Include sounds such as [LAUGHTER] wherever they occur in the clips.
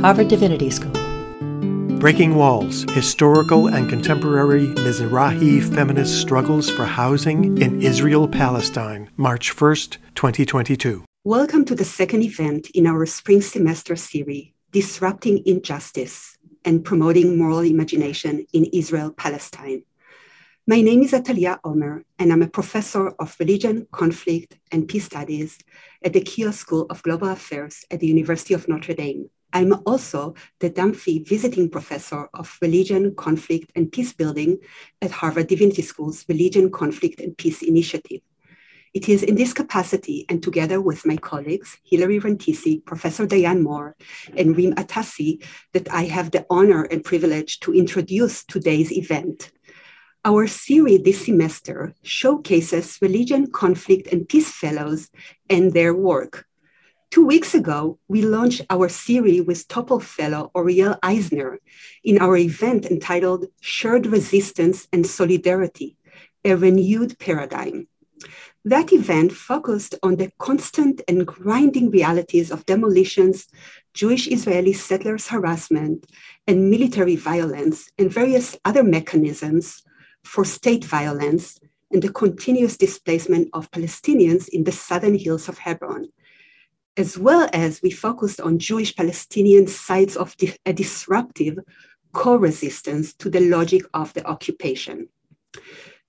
Harvard Divinity School. Breaking Walls Historical and Contemporary Mizrahi Feminist Struggles for Housing in Israel Palestine, March 1st, 2022. Welcome to the second event in our spring semester series, Disrupting Injustice and Promoting Moral Imagination in Israel Palestine. My name is Atalia Omer, and I'm a professor of religion, conflict, and peace studies at the Keough School of Global Affairs at the University of Notre Dame. I'm also the Dunphy Visiting Professor of Religion, Conflict, and Peace Building at Harvard Divinity School's Religion, Conflict, and Peace Initiative. It is in this capacity and together with my colleagues, Hilary Rantisi, Professor Diane Moore, and Reem Atassi, that I have the honor and privilege to introduce today's event. Our series this semester showcases religion, conflict, and peace fellows and their work Two weeks ago, we launched our series with Topol Fellow Oriel Eisner in our event entitled Shared Resistance and Solidarity, a Renewed Paradigm. That event focused on the constant and grinding realities of demolitions, Jewish Israeli settlers' harassment, and military violence, and various other mechanisms for state violence and the continuous displacement of Palestinians in the southern hills of Hebron as well as we focused on Jewish Palestinian sites of a disruptive co resistance to the logic of the occupation.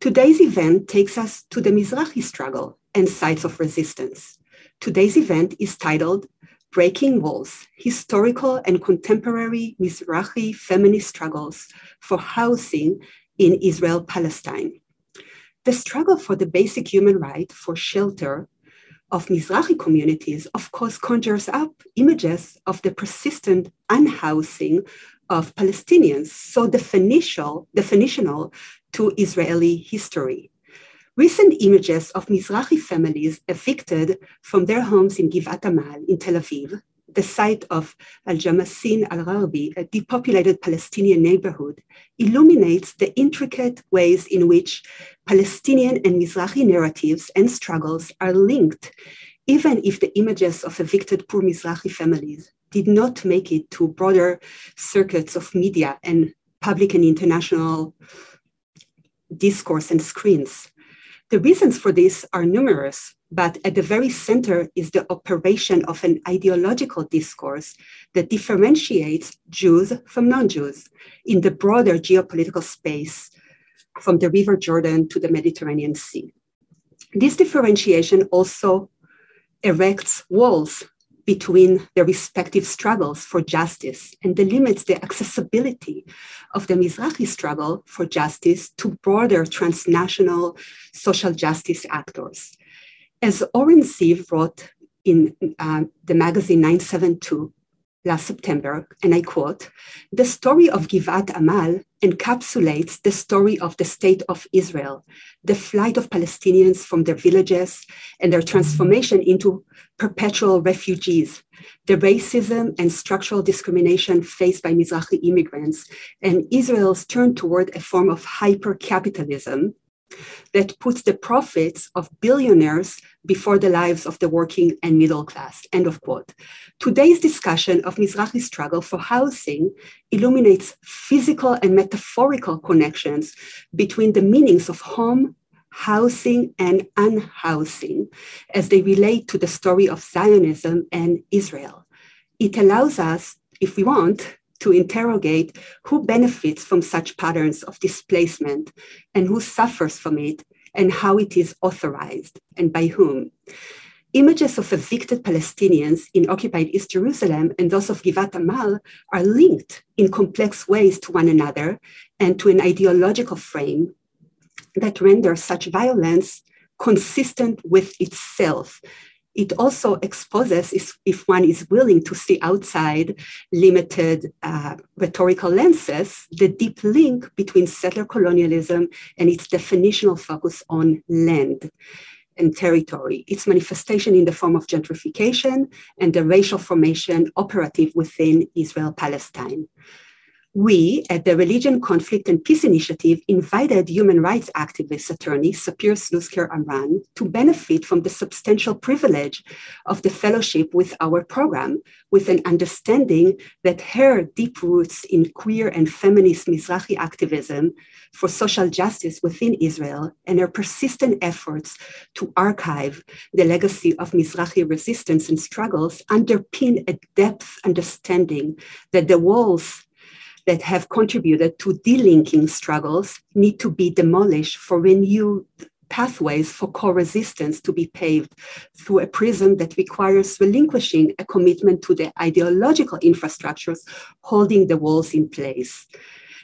Today's event takes us to the Mizrahi struggle and sites of resistance. Today's event is titled Breaking Walls Historical and Contemporary Mizrahi Feminist Struggles for Housing in Israel Palestine. The struggle for the basic human right for shelter of Mizrahi communities, of course, conjures up images of the persistent unhousing of Palestinians, so definitional, definitional to Israeli history. Recent images of Mizrahi families evicted from their homes in Givat Amal in Tel Aviv the site of Al Jamasin Al Gharbi, a depopulated Palestinian neighborhood, illuminates the intricate ways in which Palestinian and Mizrahi narratives and struggles are linked, even if the images of evicted poor Mizrahi families did not make it to broader circuits of media and public and international discourse and screens. The reasons for this are numerous, but at the very center is the operation of an ideological discourse that differentiates Jews from non Jews in the broader geopolitical space from the River Jordan to the Mediterranean Sea. This differentiation also erects walls between their respective struggles for justice and delimits the accessibility of the Mizrahi struggle for justice to broader transnational social justice actors. As Oren Ziv wrote in uh, the magazine 972 last September, and I quote, the story of Givat Amal encapsulates the story of the state of Israel, the flight of Palestinians from their villages and their transformation into perpetual refugees, the racism and structural discrimination faced by Mizrahi immigrants, and Israel's turn toward a form of hyper capitalism that puts the profits of billionaires before the lives of the working and middle class. End of quote. Today's discussion of Mizrahi struggle for housing illuminates physical and metaphorical connections between the meanings of home, housing, and unhousing as they relate to the story of Zionism and Israel. It allows us, if we want, to interrogate who benefits from such patterns of displacement and who suffers from it and how it is authorized and by whom. Images of evicted Palestinians in occupied East Jerusalem and those of Givat Amal are linked in complex ways to one another and to an ideological frame that renders such violence consistent with itself it also exposes, if one is willing to see outside limited uh, rhetorical lenses, the deep link between settler colonialism and its definitional focus on land and territory, its manifestation in the form of gentrification and the racial formation operative within Israel Palestine. We at the Religion, Conflict and Peace Initiative invited human rights activist attorney Sapir Slusker Amran to benefit from the substantial privilege of the fellowship with our program, with an understanding that her deep roots in queer and feminist Mizrahi activism for social justice within Israel and her persistent efforts to archive the legacy of Mizrahi resistance and struggles underpin a depth understanding that the walls that have contributed to delinking struggles need to be demolished for renewed pathways for co-resistance to be paved through a prism that requires relinquishing a commitment to the ideological infrastructures holding the walls in place.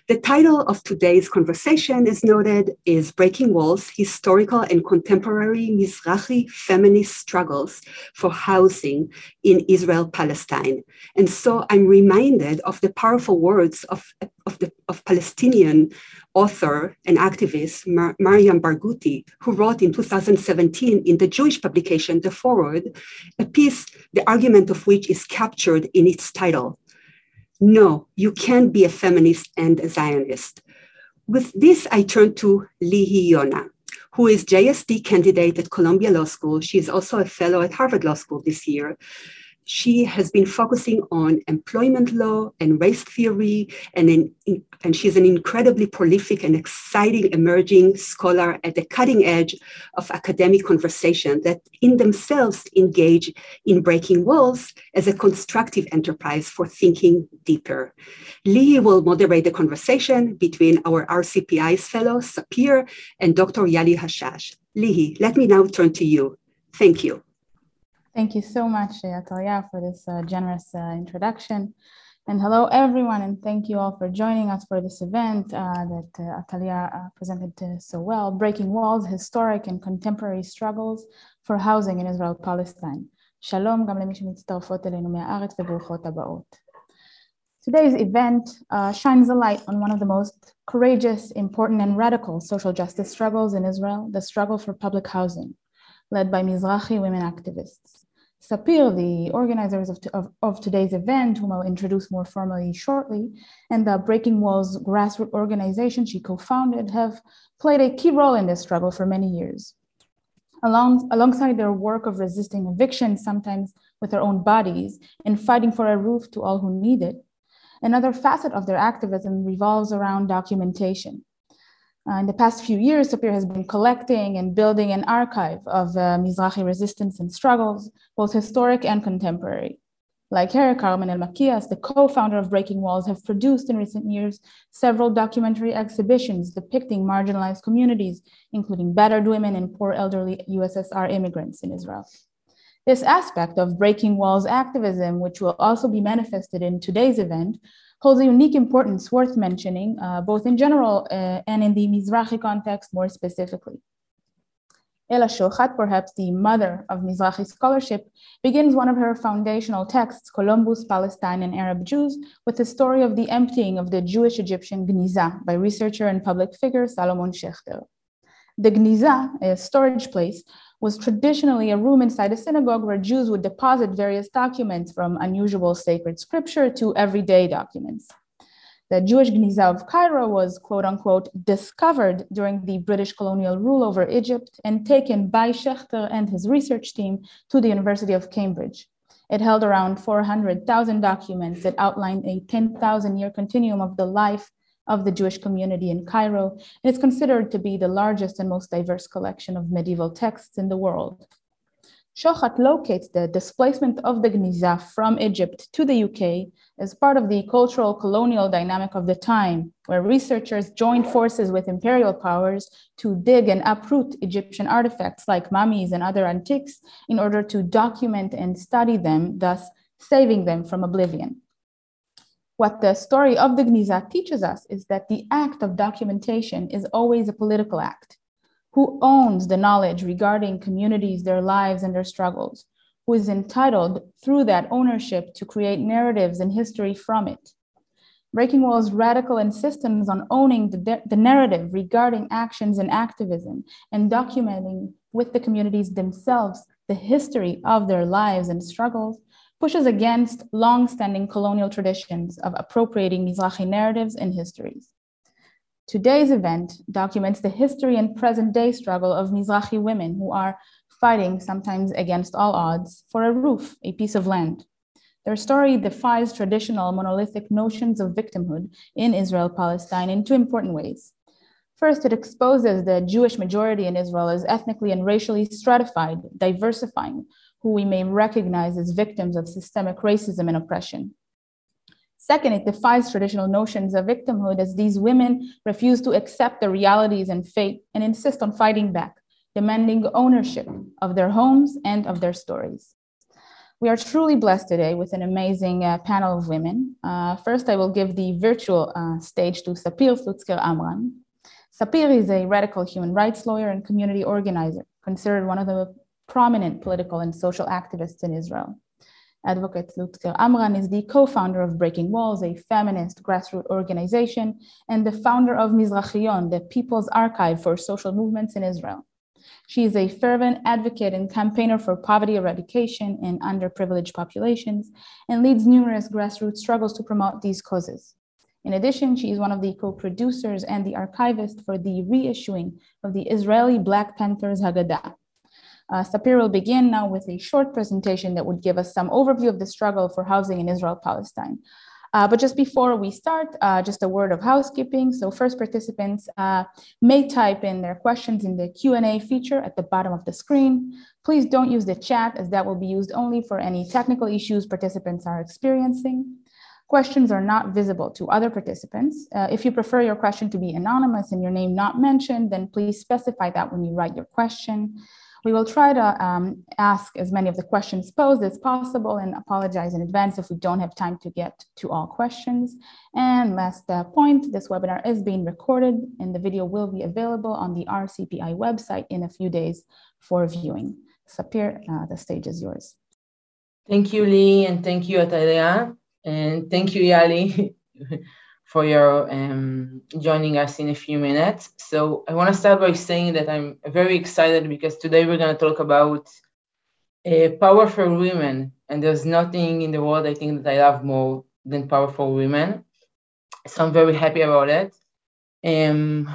The title of today's conversation, as noted, is Breaking Walls Historical and Contemporary Mizrahi Feminist Struggles for Housing in Israel Palestine. And so I'm reminded of the powerful words of, of, the, of Palestinian author and activist Mar- Mariam Barghouti, who wrote in 2017 in the Jewish publication The Forward, a piece, the argument of which is captured in its title no, you can't be a feminist and a Zionist. With this, I turn to Lihi Yona, who is JSD candidate at Columbia Law School. She is also a fellow at Harvard Law School this year she has been focusing on employment law and race theory, and, in, and she's an incredibly prolific and exciting emerging scholar at the cutting edge of academic conversation that in themselves engage in breaking walls as a constructive enterprise for thinking deeper. Lee will moderate the conversation between our RCPI's fellow, Sapir, and Dr. Yali Hashash. Lihi, let me now turn to you. Thank you. Thank you so much, Atalia, for this uh, generous uh, introduction. And hello, everyone, and thank you all for joining us for this event uh, that uh, Atalia uh, presented so well, Breaking Walls, Historic and Contemporary Struggles for Housing in Israel Palestine. Shalom גם למי שמצטרפות אלינו מהארץ וברוכות הבאות. Today's event uh, shines a light on one of the most courageous, important, and radical social justice struggles in Israel, the struggle for public housing, led by Mizrahi women activists. Sapir, the organizers of, of, of, today's event, whom I'll introduce more formally shortly, and the Breaking Walls grassroots organization she co-founded have played a key role in this struggle for many years. Along, alongside their work of resisting eviction, sometimes with their own bodies, and fighting for a roof to all who need it, another facet of their activism revolves around documentation. Uh, in the past few years, Sapir has been collecting and building an archive of uh, Mizrahi resistance and struggles, both historic and contemporary. Like her, Carmen El Elmakias, the co-founder of Breaking Walls, have produced in recent years several documentary exhibitions depicting marginalized communities, including battered women and poor elderly USSR immigrants in Israel. This aspect of Breaking Walls activism, which will also be manifested in today's event, holds a unique importance worth mentioning, uh, both in general uh, and in the Mizrahi context more specifically. Ella Shohat, perhaps the mother of Mizrahi scholarship, begins one of her foundational texts, Columbus, Palestine, and Arab Jews, with the story of the emptying of the Jewish Egyptian Gniza by researcher and public figure Solomon Schechter. The Gniza, a storage place, was traditionally a room inside a synagogue where Jews would deposit various documents from unusual sacred scripture to everyday documents. The Jewish Gniza of Cairo was, quote unquote, discovered during the British colonial rule over Egypt and taken by Schechter and his research team to the University of Cambridge. It held around 400,000 documents that outlined a 10,000 year continuum of the life of the Jewish community in Cairo, and it's considered to be the largest and most diverse collection of medieval texts in the world. Shohat locates the displacement of the Gniza from Egypt to the UK as part of the cultural colonial dynamic of the time, where researchers joined forces with imperial powers to dig and uproot Egyptian artifacts like mummies and other antiques in order to document and study them, thus saving them from oblivion. What the story of the Gniza teaches us is that the act of documentation is always a political act. Who owns the knowledge regarding communities, their lives, and their struggles? Who is entitled through that ownership to create narratives and history from it? Breaking Wall's radical insistence on owning the, the narrative regarding actions and activism and documenting with the communities themselves the history of their lives and struggles pushes against long-standing colonial traditions of appropriating Mizrahi narratives and histories. Today's event documents the history and present day struggle of Mizrahi women who are fighting, sometimes against all odds, for a roof, a piece of land. Their story defies traditional monolithic notions of victimhood in Israel Palestine in two important ways. First, it exposes the Jewish majority in Israel as ethnically and racially stratified, diversifying who we may recognize as victims of systemic racism and oppression. Second, it defies traditional notions of victimhood as these women refuse to accept their realities and fate and insist on fighting back, demanding ownership of their homes and of their stories. We are truly blessed today with an amazing uh, panel of women. Uh, first, I will give the virtual uh, stage to Sapir slutzker-amran Sapir is a radical human rights lawyer and community organizer, considered one of the prominent political and social activists in Israel. Advocate Slutzker Amran is the co-founder of Breaking Walls, a feminist grassroots organization, and the founder of Mizrahion, the People's Archive for Social Movements in Israel. She is a fervent advocate and campaigner for poverty eradication in underprivileged populations and leads numerous grassroots struggles to promote these causes. In addition, she is one of the co-producers and the archivist for the reissuing of the Israeli Black Panthers Haggadah. Uh, Sapir will begin now with a short presentation that would give us some overview of the struggle for housing in Israel-Palestine. Uh, but just before we start, uh, just a word of housekeeping. So first participants uh, may type in their questions in the Q&A feature at the bottom of the screen. Please don't use the chat as that will be used only for any technical issues participants are experiencing. Questions are not visible to other participants. Uh, if you prefer your question to be anonymous and your name not mentioned, then please specify that when you write your question. We will try to um, ask as many of the questions posed as possible and apologize in advance if we don't have time to get to all questions. And last uh, point, this webinar is being recorded and the video will be available on the RCPI website in a few days for viewing. Sapir, uh, the stage is yours. Thank you, Lee, and thank you, Atalia. And thank you, Yali, [LAUGHS] for your um, joining us in a few minutes. So I want to start by saying that I'm very excited because today we're going to talk about uh, powerful women. And there's nothing in the world I think that I love more than powerful women. So I'm very happy about it. Um,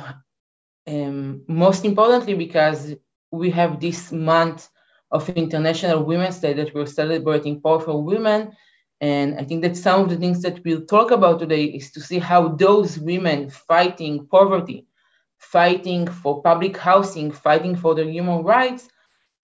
um, most importantly, because we have this month of International Women's Day that we're celebrating powerful women and I think that some of the things that we'll talk about today is to see how those women fighting poverty, fighting for public housing, fighting for their human rights,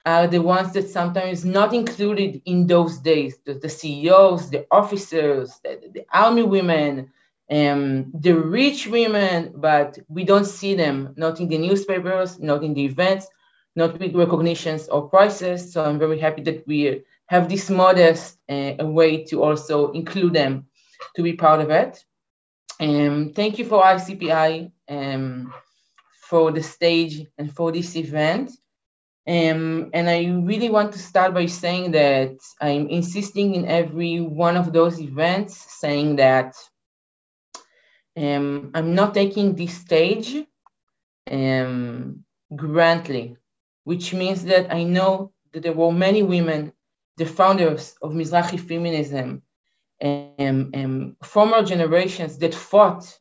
are the ones that sometimes not included in those days. The, the CEOs, the officers, the, the army women, um, the rich women, but we don't see them, not in the newspapers, not in the events, not with recognitions or prizes. So I'm very happy that we have this modest uh, way to also include them to be part of it. Um, thank you for ICPI um, for the stage and for this event. Um, and I really want to start by saying that I'm insisting in every one of those events, saying that um, I'm not taking this stage um, grantly, which means that I know that there were many women the founders of Mizrahi feminism, and, and former generations that fought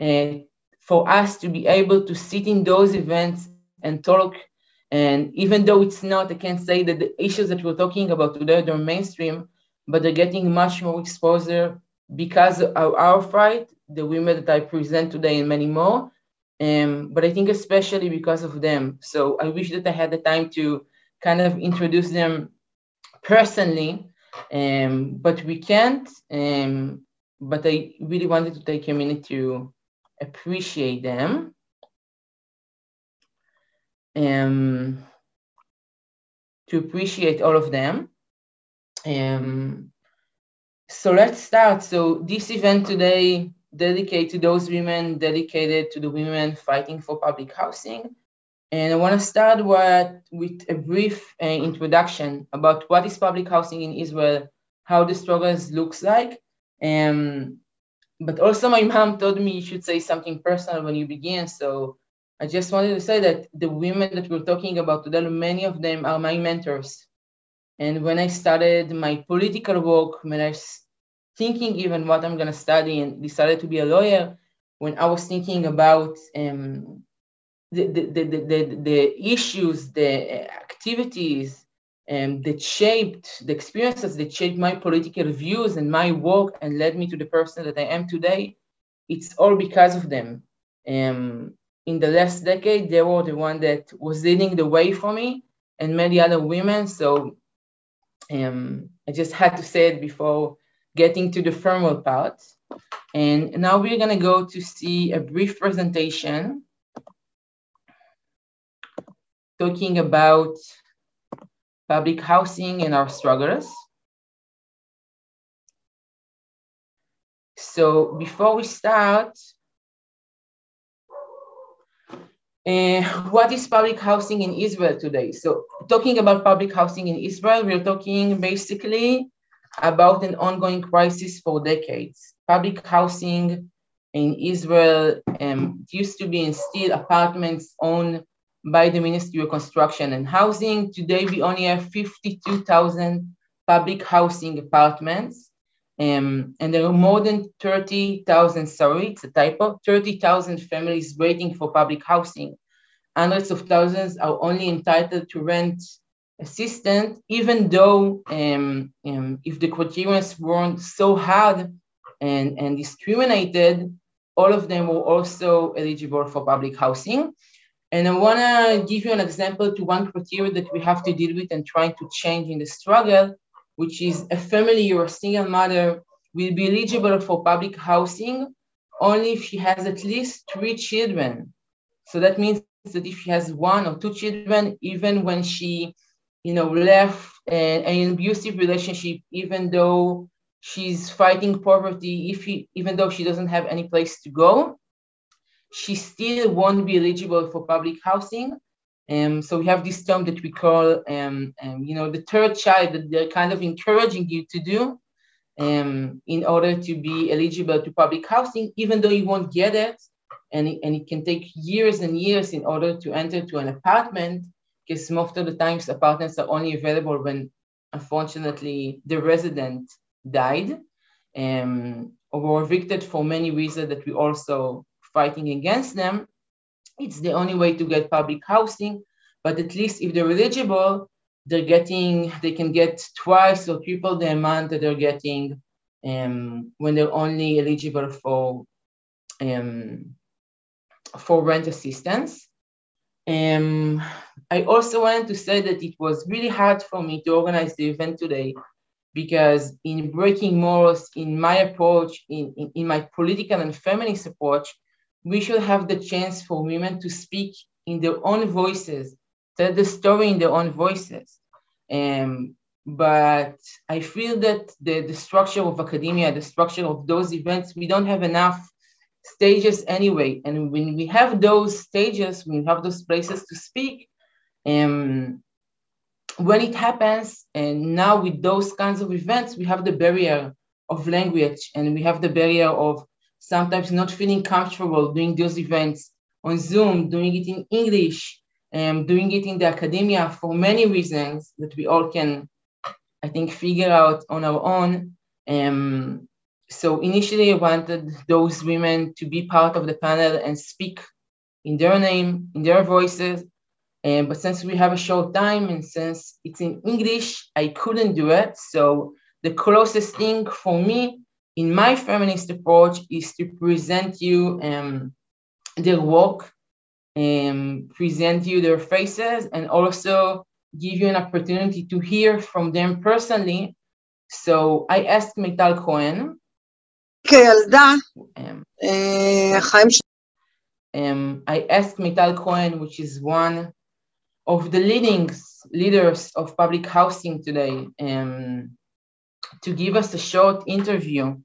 uh, for us to be able to sit in those events and talk. And even though it's not, I can't say that the issues that we're talking about today are mainstream, but they're getting much more exposure because of our fight, the women that I present today and many more. Um, but I think especially because of them. So I wish that I had the time to kind of introduce them personally, um, but we can't. Um, but I really wanted to take a minute to appreciate them. Um, to appreciate all of them. Um, so let's start. So this event today dedicated to those women, dedicated to the women fighting for public housing. And I want to start with, with a brief uh, introduction about what is public housing in Israel, how the struggles looks like. Um, but also my [LAUGHS] mom told me you should say something personal when you begin. So I just wanted to say that the women that we're talking about today, many of them are my mentors. And when I started my political work, when I was thinking even what I'm going to study and decided to be a lawyer, when I was thinking about um, the, the, the, the, the issues, the activities um, that shaped the experiences that shaped my political views and my work and led me to the person that I am today, it's all because of them. Um, in the last decade, they were the one that was leading the way for me and many other women. So um, I just had to say it before getting to the formal part. And now we're gonna go to see a brief presentation talking about public housing and our struggles. So before we start, uh, what is public housing in Israel today? So talking about public housing in Israel, we're talking basically about an ongoing crisis for decades. Public housing in Israel um, used to be in still apartments owned by the Ministry of Construction and Housing. Today, we only have 52,000 public housing apartments. Um, and there are more than 30,000, sorry, it's a typo, 30,000 families waiting for public housing. Hundreds of thousands are only entitled to rent assistance, even though um, um, if the criteria weren't so hard and, and discriminated, all of them were also eligible for public housing. And I want to give you an example to one criteria that we have to deal with and trying to change in the struggle, which is a family or a single mother will be eligible for public housing only if she has at least three children. So that means that if she has one or two children, even when she, you know, left an, an abusive relationship, even though she's fighting poverty, if he, even though she doesn't have any place to go, she still won't be eligible for public housing. Um, so we have this term that we call, um, um, you know, the third child that they're kind of encouraging you to do um, in order to be eligible to public housing, even though you won't get it. And it, and it can take years and years in order to enter to an apartment, because most of the times apartments are only available when, unfortunately, the resident died um, or were evicted for many reasons that we also fighting against them, it's the only way to get public housing. But at least if they're eligible, they're getting, they can get twice or triple the amount that they're getting um, when they're only eligible for um, for rent assistance. Um, I also wanted to say that it was really hard for me to organize the event today because in Breaking Walls, in my approach, in, in, in my political and feminist approach, we should have the chance for women to speak in their own voices, tell the story in their own voices. Um, but I feel that the, the structure of academia, the structure of those events, we don't have enough stages anyway. And when we have those stages, we have those places to speak, um, when it happens, and now with those kinds of events, we have the barrier of language and we have the barrier of sometimes not feeling comfortable doing those events on Zoom, doing it in English, um, doing it in the academia for many reasons that we all can, I think, figure out on our own. Um, so initially, I wanted those women to be part of the panel and speak in their name, in their voices. Um, but since we have a short time and since it's in English, I couldn't do it. So the closest thing for me in my feminist approach is to present you um, their work, um, present you their faces, and also give you an opportunity to hear from them personally. So I asked Mital Cohen. כילדה, um, I asked Mital Cohen, which is one of the leading leaders of public housing today, um, to give us a short interview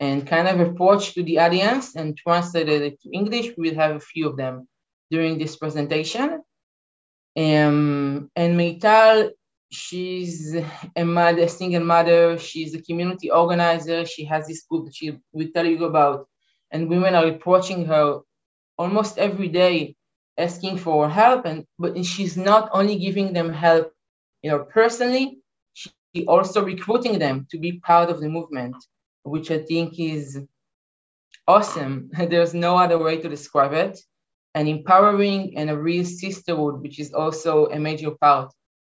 and kind of approach to the audience and translated it to English. We'll have a few of them during this presentation. Um, and Mital, she's a mother, single mother. She's a community organizer. She has this group that she will tell you about. And women are approaching her almost every day asking for help. And but she's not only giving them help, you know, personally, she's also recruiting them to be part of the movement, which I think is awesome. [LAUGHS] There's no other way to describe it—an empowering and a real sisterhood, which is also a major part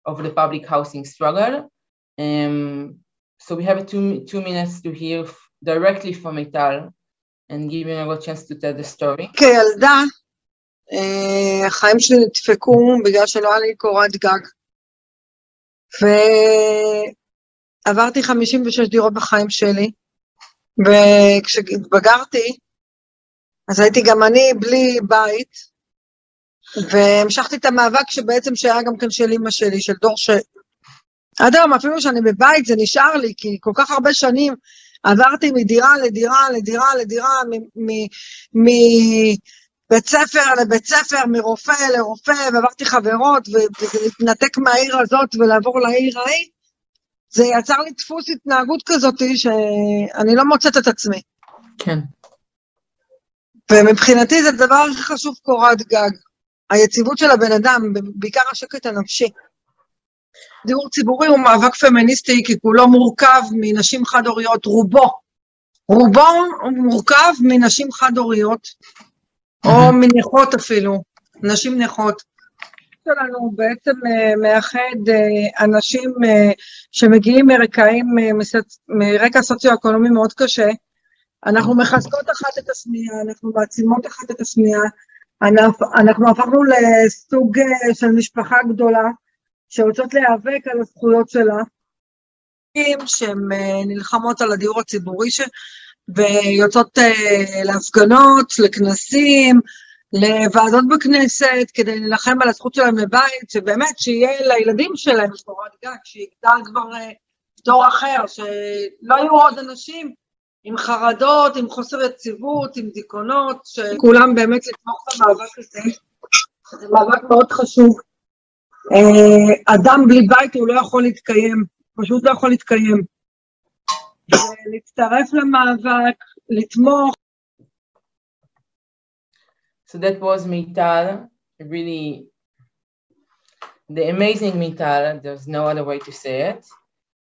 of the public housing struggle. Um, so we have two, two minutes to hear f- directly from Mital and give you a chance to tell the story. החיים שלי נדפקו בגלל שלא היה לי קורת גג. ועברתי 56 דירות בחיים שלי. וכשהתבגרתי, אז הייתי גם אני בלי בית, והמשכתי את המאבק שבעצם שהיה גם כן של אימא שלי, של דור ש... עד היום, אפילו שאני בבית, זה נשאר לי, כי כל כך הרבה שנים עברתי מדירה לדירה לדירה לדירה, מבית ספר לבית ספר, מרופא לרופא, ועברתי חברות, וזה להתנתק מהעיר הזאת ולעבור לעיר ההיא, זה יצר לי דפוס התנהגות כזאת שאני לא מוצאת את עצמי. כן. ומבחינתי זה הדבר הכי חשוב קורת גג. היציבות של הבן אדם, בעיקר השקט הנפשי. דיור ציבורי הוא מאבק פמיניסטי כי כולו מורכב מנשים חד-הוריות, רובו. רובו מורכב מנשים חד-הוריות, או מנכות אפילו, נשים נכות. שלנו בעצם מאחד אנשים שמגיעים מרקעים, מרקע סוציו-אקונומי מאוד קשה. אנחנו מחזקות אחת את השנייה, אנחנו מעצימות אחת את השנייה, אנחנו הפכנו לסוג של משפחה גדולה, שרוצות להיאבק על הזכויות שלה, שהן נלחמות על הדיור הציבורי, ש... ויוצאות להפגנות, לכנסים, לוועדות בכנסת, כדי להילחם על הזכות שלהם לבית, שבאמת שיהיה לילדים שלהם קורת גג, שיגדל כבר דור אחר, שלא יהיו עוד אנשים עם חרדות, עם חוסר יציבות, עם דיכאונות, שכולם באמת לתמוך במאבק הזה. זה מאבק מאוד חשוב. אדם בלי בית הוא לא יכול להתקיים, פשוט לא יכול להתקיים. להצטרף למאבק, לתמוך. So that was Mital, really the amazing Mital, there's no other way to say it.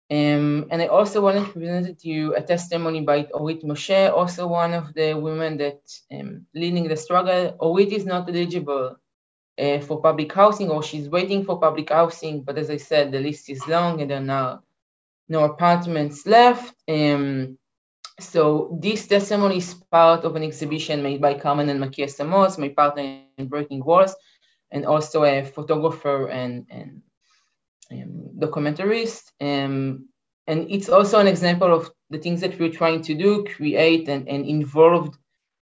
Um, and I also wanted to present to you a testimony by Orit Moshe, also one of the women that um, leading the struggle. Orit is not eligible uh, for public housing or she's waiting for public housing, but as I said, the list is long and there are no apartments left. Um, so this testimony is part of an exhibition made by Carmen Elmakias Amos, my partner in Breaking Walls, and also a photographer and, and um, documentarist. Um, and it's also an example of the things that we're trying to do, create and, and involve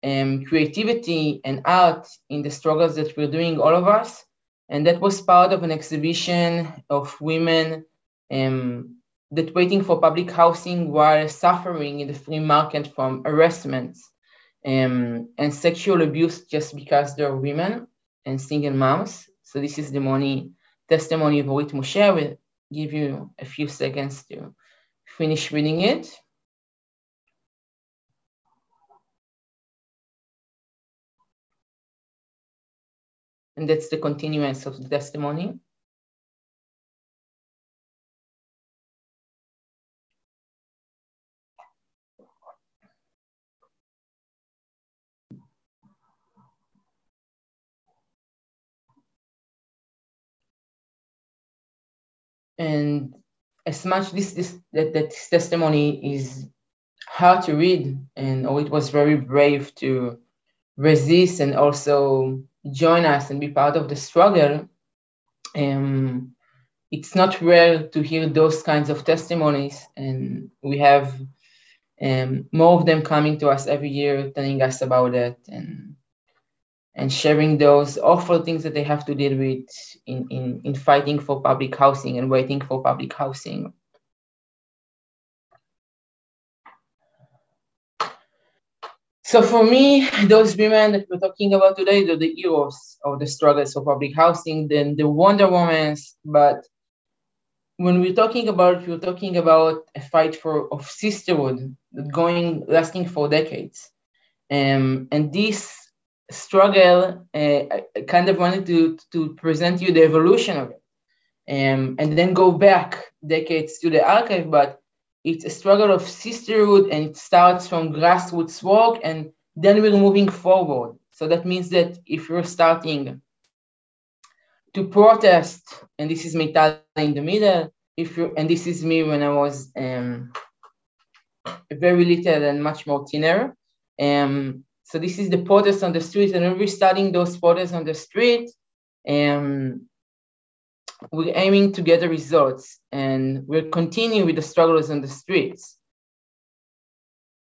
um, creativity and art in the struggles that we're doing, all of us. And that was part of an exhibition of women um, that waiting for public housing while suffering in the free market from harassments um, and sexual abuse just because they're women and single moms. So this is the money testimony of Orit Moshe. Will give you a few seconds to finish reading it. And that's the continuance of the testimony. And as much this, this that, that this testimony is hard to read. And oh it was very brave to resist and also join us and be part of the struggle. Um, it's not rare to hear those kinds of testimonies. And we have um, more of them coming to us every year telling us about it and and sharing those awful things that they have to deal with in, in, in fighting for public housing and waiting for public housing. So for me, [LAUGHS] those women that we're talking about today, they're the heroes of the struggles for public housing, then the Wonder Womans. But when we're talking about, we're talking about a fight for of sisterhood going lasting for decades. Um, and this struggle, uh, I kind of wanted to, to present you the evolution of it. um, and then go back decades to the archive, but it's a struggle of sisterhood and it starts from grassroots work and then we're moving forward. So that means that if you're starting to protest, and this is Meital in the middle, if you and this is me when I was um, very little and much more thinner. Um, so this is the protest on the street, and we're studying those protests on the street, And we're aiming to get the results, and we're continuing with the struggles on the streets.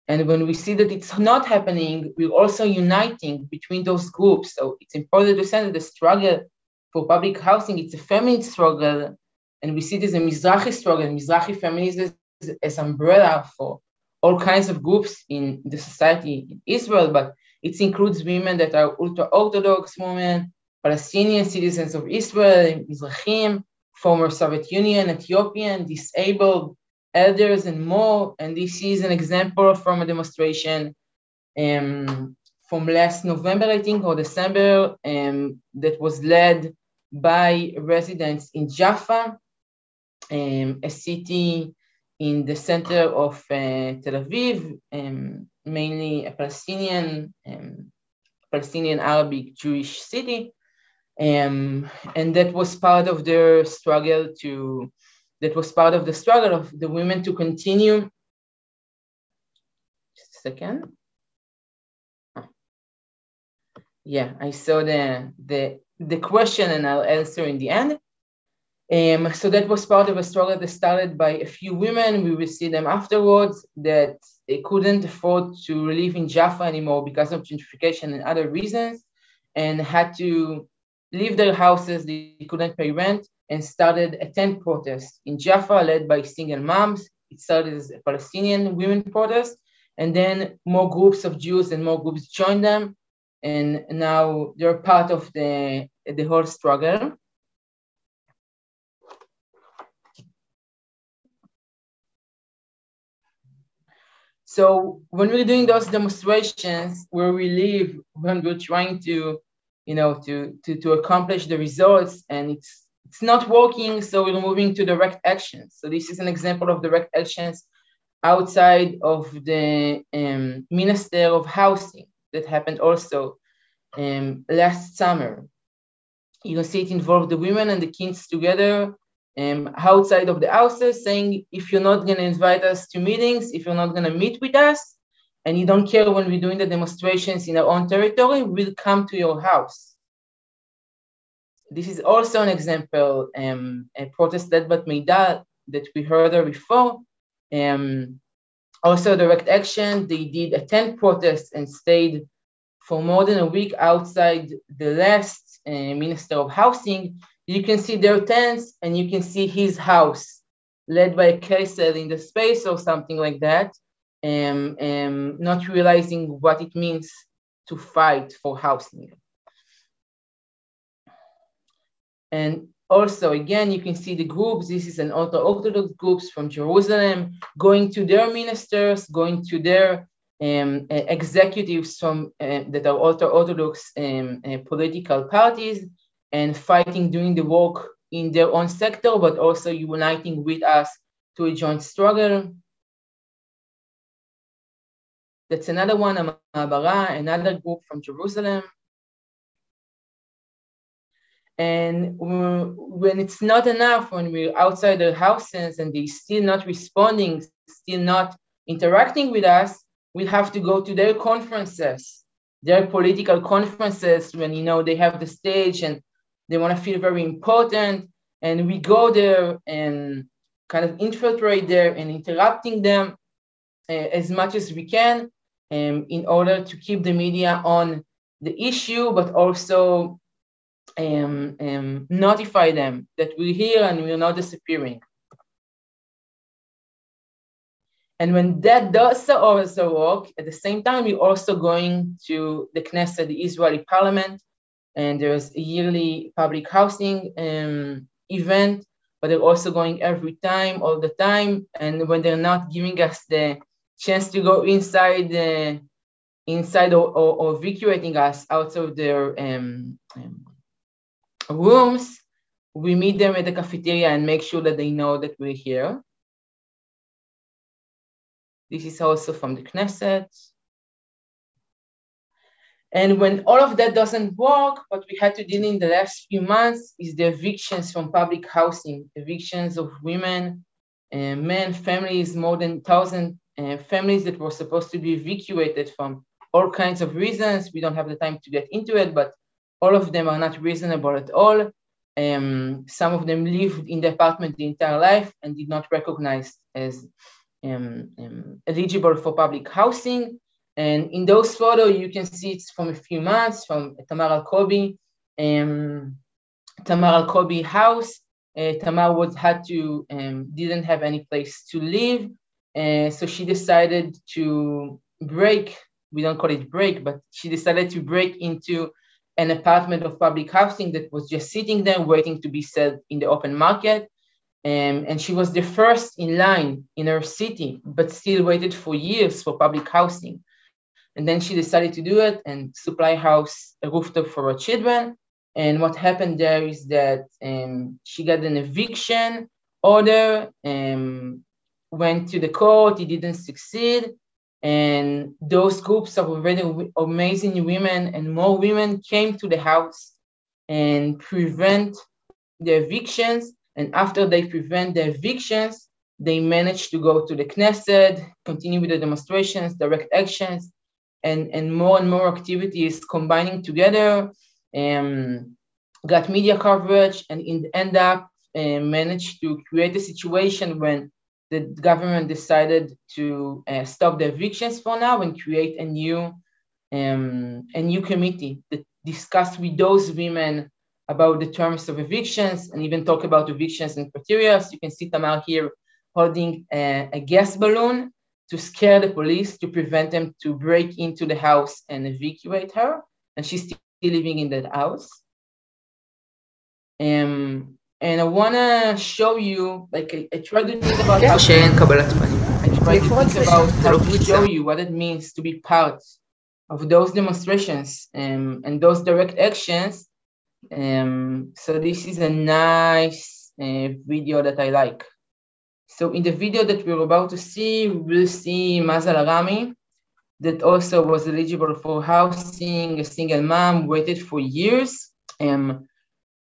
And when we see that it's not happening, we're also uniting between those groups. So it's important to say that the struggle for public housing, it's a feminist struggle. And we see it as a Mizrahi struggle. Mizrahi feminism is as umbrella for all kinds of groups in the society in Israel, but it includes women that are ultra-Orthodox women, Palestinian citizens of Israel, Mizrahim, former Soviet Union, Ethiopian, disabled, elders, and more. And this is an example from a demonstration um, from last November, I think, or December, um, that was led by residents in Jaffa, um, a city in the center of uh, Tel Aviv, um, mainly a Palestinian, um, Palestinian Arabic Jewish city. Um, and that was part of their struggle to, that was part of the struggle of the women to continue. Just a second. Yeah, I saw the, the, the question and I'll answer in the end. Um, so that was part of a struggle that started by a few women. We will see them afterwards that they couldn't afford to live in Jaffa anymore because of gentrification and other reasons, and had to leave their houses. They couldn't pay rent and started a tent protest in Jaffa led by single moms. It started as a Palestinian women protest, and then more groups of Jews and more groups joined them, and now they're part of the the whole struggle. So when we're doing those demonstrations where we live, when we're trying to, you know, to, to, to accomplish the results and it's it's not working, so we're moving to direct actions. So this is an example of direct actions outside of the um, Minister of Housing that happened also um, last summer. You can see it involved the women and the kids together um, outside of the houses saying, if you're not going to invite us to meetings, if you're not going to meet with us, and you don't care when we're doing the demonstrations in our own territory, we'll come to your house. This is also an example, um, a protest led by Meital that we heard her before. Um, also, direct action, they did a tent protest and stayed for more than a week outside the last uh, Minister of Housing you can see their tents and you can see his house led by a Kessel in the space or something like that, um, um, not realizing what it means to fight for housing. And also, again, you can see the groups. This is an Orthodox groups from Jerusalem going to their ministers, going to their um, executives from uh, that are Orthodox um, uh, political parties, and fighting, doing the work in their own sector, but also uniting with us to a joint struggle. That's another one, Ma'abara, another group from Jerusalem. And when it's not enough, when we're outside their houses and they're still not responding, still not interacting with us, we have to go to their conferences, their political conferences when you know they have the stage and they want to feel very important. And we go there and kind of infiltrate there and interrupting them uh, as much as we can um, in order to keep the media on the issue, but also um, um, notify them that we're here and we're not disappearing. And when that does also work, at the same time, we're also going to the Knesset, the Israeli parliament, and there's a yearly public housing um, event, but they're also going every time, all the time. And when they're not giving us the chance to go inside, uh, inside or, or, or, us out of their um, um, rooms, we meet them at the cafeteria and make sure that they know that we're here. This is also from the Knesset. And when all of that doesn't work, what we had to deal in the last few months is the evictions from public housing, evictions of women, uh, men, families, more than 1,000 uh, families that were supposed to be evacuated from all kinds of reasons. We don't have the time to get into it, but all of them are not reasonable at all. Um, some of them lived in the apartment the entire life and did not recognize as um, um, eligible for public housing. And in those photos, you can see it's from a few months from Tamar Alkobi, um, Tamar Alkobi house. Uh, Tamar was had to um, didn't have any place to live, uh, so she decided to break. We don't call it break, but she decided to break into an apartment of public housing that was just sitting there waiting to be sold in the open market. Um, and she was the first in line in her city, but still waited for years for public housing. And then she decided to do it and supply house a rooftop for her children. And what happened there is that um, she got an eviction order, um, went to the court, it didn't succeed. And those groups of already amazing women and more women came to the house and prevent the evictions. And after they prevent the evictions, they managed to go to the Knesset, continue with the demonstrations, direct actions, and, and more and more activities combining together, um, got media coverage, and in, the end up uh, managed to create a situation when the government decided to uh, stop the evictions for now and create a new um, a new committee that discussed with those women about the terms of evictions and even talk about evictions and criteria. So you can see Tamar here holding a, a gas balloon to scare the police to prevent them to break into the house and evacuate her. And she's still living in that house. Um, and I wanna show you, like I, I try to think about how שאין קבלת פנים. I try to think about how to show you what it means to be part of those demonstrations um, and those direct actions. Um, so this is a nice uh, video that I like. So in the video that we're about to see, we'll see Mazal Arami, that also was eligible for housing, a single mom, waited for years, um,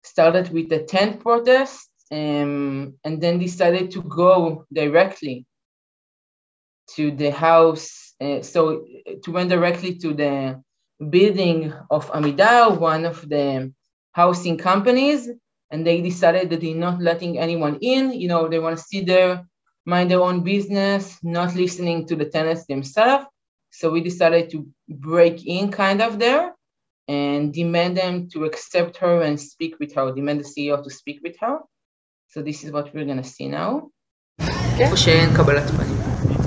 started with a tent protest, um, and then decided to go directly to the house. Uh, so to went directly to the building of Amidar, one of the housing companies, and they decided that they're not letting anyone in. You know, they want to sit there, mind their own business, not listening to the tenants themselves. So we decided to break in kind of there and demand them to accept her and speak with her, demand the CEO to speak with her. So this is what we're gonna see now. איפה שאין קבלת פנים.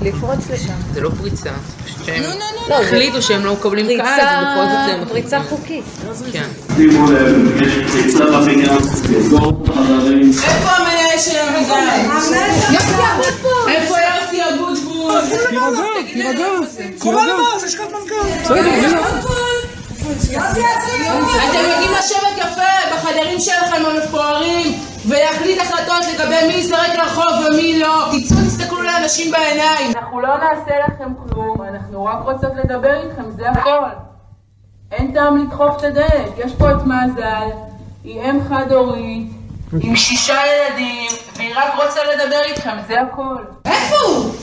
לפרוץ לשם. זה לא פריצה, זה פשוט שהם לא, החליטו שהם לא מקבלים קהל, ובכל זאת פריצה, הם פריצה חוקית. כן. שימו לב, יש פריצה בבניין, חדרים. איפה המנהל של המדינה? איפה יוסי אבוטבול? תירגע, אתם יודעים לשבת יפה בחדרים שלכם המפוארים ולהחליט החלטות לגבי מי יזרק לרחוב ומי לא. תצאו, תסתכלו לאנשים בעיניים. אנחנו לא נעשה לכם כלום, אנחנו רק רוצות לדבר איתכם, זה הכל. אין טעם לדחוף את הדלת. יש פה את מזל, היא אם חד-הורית, עם שישה ילדים, והיא רק רוצה לדבר איתכם, זה הכל. איפה הוא?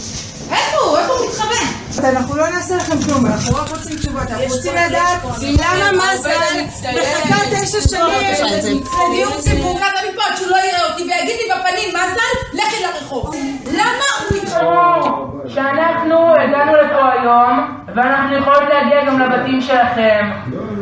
איפה הוא? איפה הוא מתחבא? אנחנו לא נעשה לכם כלום, אנחנו רק רוצים תשובות. אנחנו רוצים לדעת למה מזל מחכה תשע שנים לדיור ציבורי. אחד מפה, שהוא לא יראה אותי ויגיד לי בפנים, מזל, לכי לרחוב. למה הוא מתחבא? שאנחנו הגענו לפה היום, ואנחנו יכולות להגיע גם לבתים שלכם,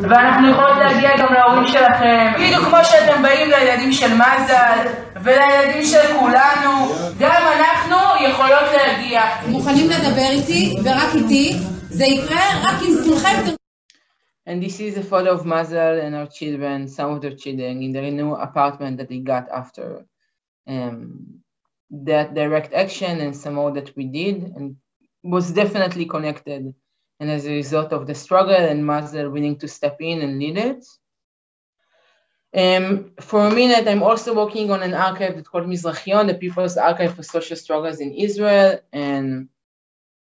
ואנחנו יכולות להגיע גם להורים שלכם, בדיוק כמו שאתם באים לילדים של מזל, ולילדים של כולנו, גם אנחנו יכולות להגיע. מוכנים לדבר איתי ורק איתי, זה יקרה רק אם כולכם And this is a photo of Mazel and her children, some of their children, in their new apartment that they got after um, that direct action and some more that we did, and was definitely connected. And as a result of the struggle and Mazel willing to step in and lead it. Um, for a minute, I'm also working on an archive that's called Mizrachion, the People's Archive for Social Struggles in Israel. And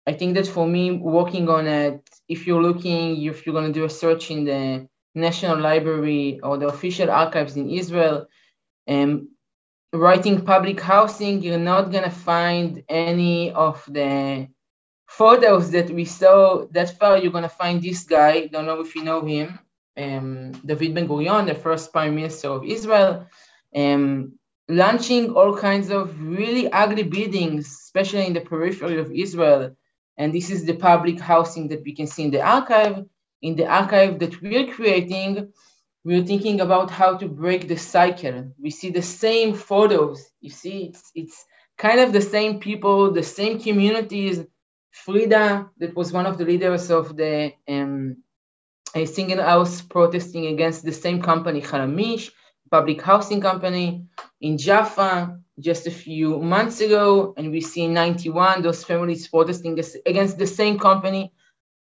I think that for me, working on it, if you're looking, if you're going to do a search in the National Library or the official archives in Israel, um, writing public housing, you're not going to find any of the photos that we saw that far. You're to find this guy, don't know if you know him, um, David Ben Gurion, the first prime minister of Israel, um, launching all kinds of really ugly buildings, especially in the periphery of Israel. And this is the public housing that we can see in the archive. In the archive that we're creating, we're thinking about how to break the cycle. We see the same photos. You see, it's, it's kind of the same people, the same communities. Frida, that was one of the leaders of the um, single house protesting against the same company, Khalamish, public housing company in Jaffa just a few months ago. And we see in 91 those families protesting against the same company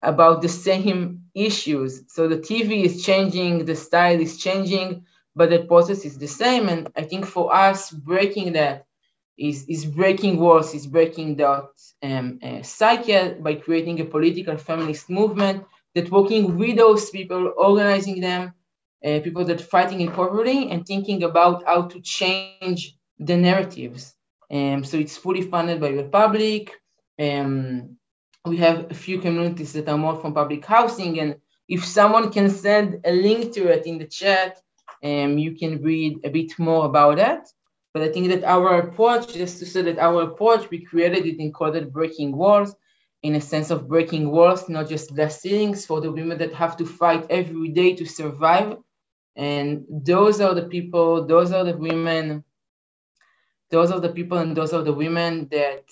about the same issues. So the TV is changing, the style is changing, but the process is the same. And I think for us, breaking that is, is breaking walls, is breaking that um, uh, cycle by creating a political feminist movement that working with those people, organizing them, uh, people that fighting in poverty and thinking about how to change the narratives. Um, so it's fully funded by the public. Um, we have a few communities that are more from public housing. And if someone can send a link to it in the chat, um, you can read a bit more about that. But I think that our approach, just to say that our approach, we created it in called Breaking Walls, in a sense of breaking walls, not just glass ceilings for the women that have to fight every day to survive. And those are the people, those are the women, those are the people and those are the women that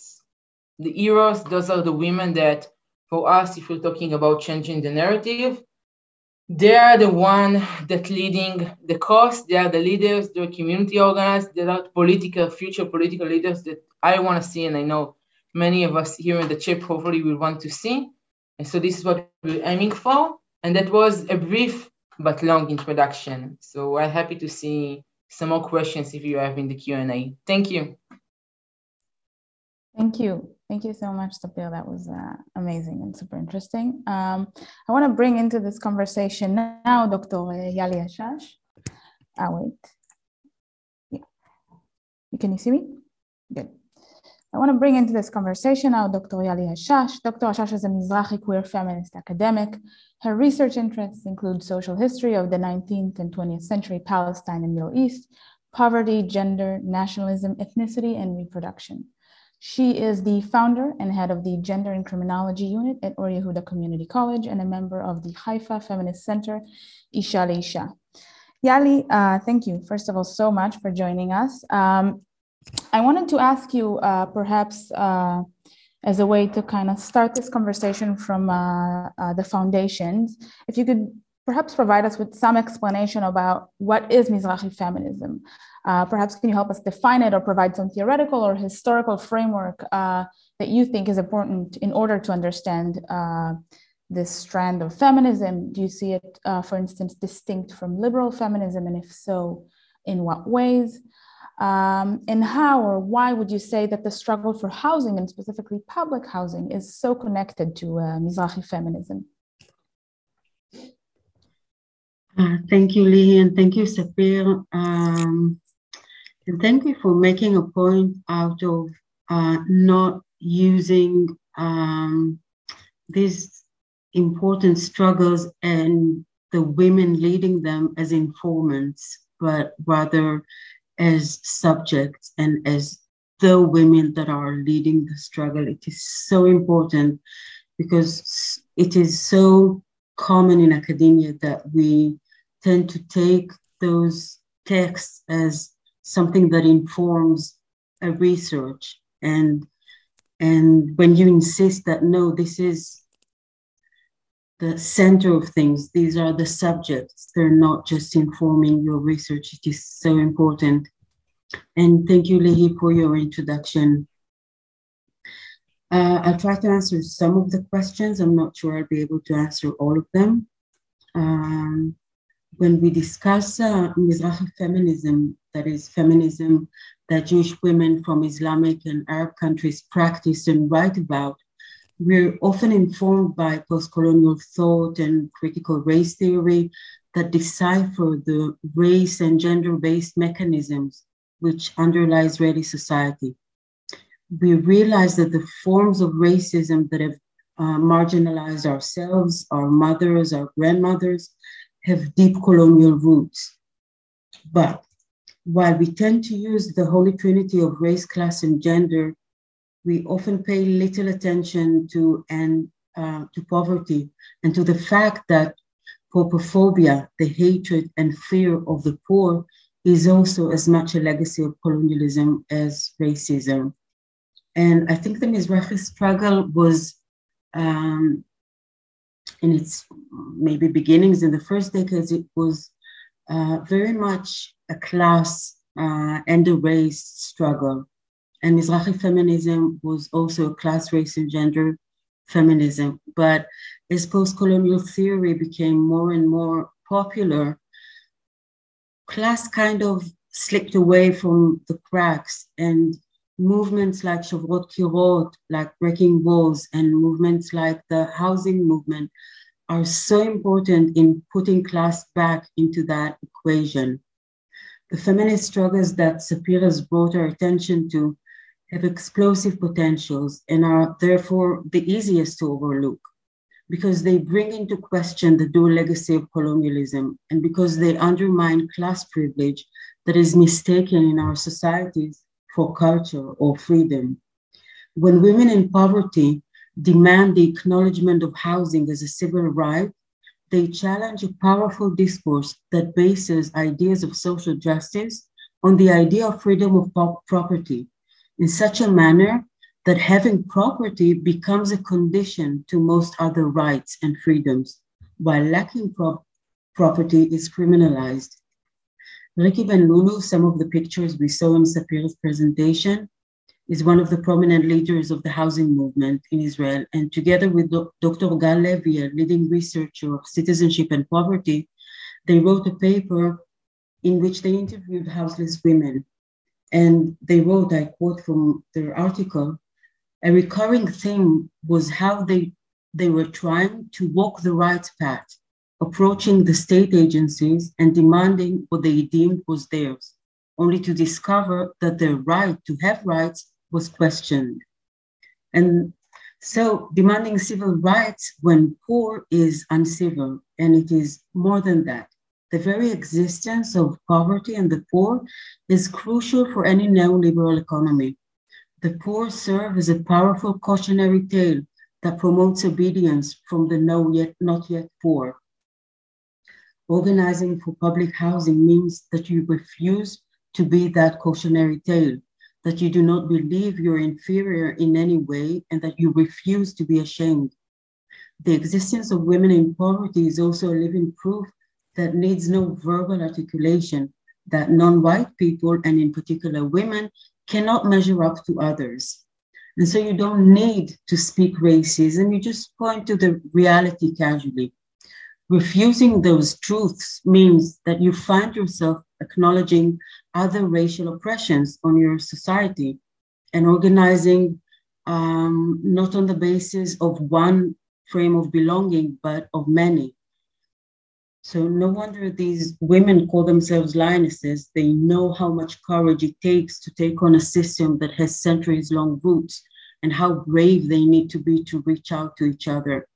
the heroes, those are the women that, for us, if we're talking about changing the narrative, they are the one that leading the cause. They are the leaders. They're community organized. They are political, future political leaders that I want to see, and I know many of us here in the chip hopefully will want to see. And so this is what we're aiming for. And that was a brief but long introduction. So I'm happy to see some more questions if you have in the Q&A. Thank you. Thank you. Thank you so much, Sapir. That was uh, amazing and super interesting. Um, I want to bring into this conversation now Dr. Yali Hashash. Ah, wait. Yeah. Can you see me? Good. I want to bring into this conversation now Dr. Yali Hashash. Dr. Hashash is a Mizrahi queer feminist academic. Her research interests include social history of the 19th and 20th century Palestine and Middle East, poverty, gender, nationalism, ethnicity, and reproduction. She is the founder and head of the Gender and Criminology Unit at Or Yehuda Community College and a member of the Haifa Feminist Center, Isha Leisha. Yali, uh, thank you, first of all, so much for joining us. Um, I wanted to ask you, uh, perhaps uh, as a way to kind of start this conversation from uh, uh, the foundations, if you could perhaps provide us with some explanation about what is Mizrahi feminism. Uh, perhaps can you help us define it or provide some theoretical or historical framework uh, that you think is important in order to understand uh, this strand of feminism? Do you see it, uh, for instance, distinct from liberal feminism? And if so, in what ways? Um, and how or why would you say that the struggle for housing and specifically public housing is so connected to uh, Mizrahi feminism? Uh, thank you, Lee, and thank you, Sapir. Um, and thank you for making a point out of uh, not using um, these important struggles and the women leading them as informants, but rather as subjects and as the women that are leading the struggle. It is so important because it is so common in academia that we tend to take those texts as something that informs a research. And and when you insist that no this is the center of things these are the subjects they're not just informing your research it is so important. And thank you Lihi for your introduction. Uh, i'll try to answer some of the questions. I'm not sure i'll be able to answer all of them. Um, when we discuss uh, Mizrahi feminism, that is feminism that Jewish women from Islamic and Arab countries practice and write about, we're often informed by post-colonial thought and critical race theory that decipher the race and gender-based mechanisms which underlie Israeli society. We realize that the forms of racism that have uh, marginalized ourselves, our mothers, our grandmothers, have deep colonial roots. But while we tend to use the holy trinity of race, class, and gender, we often pay little attention to and uh, to poverty and to the fact that pauperophobia, the hatred and fear of the poor, is also as much a legacy of colonialism as racism. And I think the Mizrahi struggle was um, in its maybe beginnings in the first decades, it was uh, very much a class uh, and a race struggle. And Mizrahi feminism was also a class, race, and gender feminism. But as post colonial theory became more and more popular, class kind of slipped away from the cracks and movements like Shovrot Kirot, like Breaking Walls, and movements like the housing movement are so important in putting class back into that equation. The feminist struggles that Sapir has brought our attention to have explosive potentials and are therefore the easiest to overlook because they bring into question the dual legacy of colonialism and because they undermine class privilege that is mistaken in our societies for culture or freedom. When women in poverty demand the acknowledgement of housing as a civil right, they challenge a powerful discourse that bases ideas of social justice on the idea of freedom of property in such a manner that having property becomes a condition to most other rights and freedoms, while lacking pro- property is criminalized. Riki Ben Lulu, some of the pictures we saw in Sapir's presentation, is one of the prominent leaders of the housing movement in Israel. And together with Dr. Gal Levy, a leading researcher of citizenship and poverty, they wrote a paper in which they interviewed houseless women. And they wrote, I quote from their article, a recurring theme was how they, they were trying to walk the right path approaching the state agencies and demanding what they deemed was theirs, only to discover that their right to have rights was questioned. And so demanding civil rights when poor is uncivil, and it is more than that. The very existence of poverty and the poor is crucial for any neoliberal economy. The poor serve as a powerful cautionary tale that promotes obedience from the no yet not yet poor Organizing for public housing means that you refuse to be that cautionary tale, that you do not believe you're inferior in any way, and that you refuse to be ashamed. The existence of women in poverty is also a living proof that needs no verbal articulation, that non white people, and in particular women, cannot measure up to others. And so you don't need to speak racism, you just point to the reality casually. Refusing those truths means that you find yourself acknowledging other racial oppressions on your society and organizing um, not on the basis of one frame of belonging, but of many. So no wonder these women call themselves lionesses. They know how much courage it takes to take on a system that has centuries long roots and how brave they need to be to reach out to each other.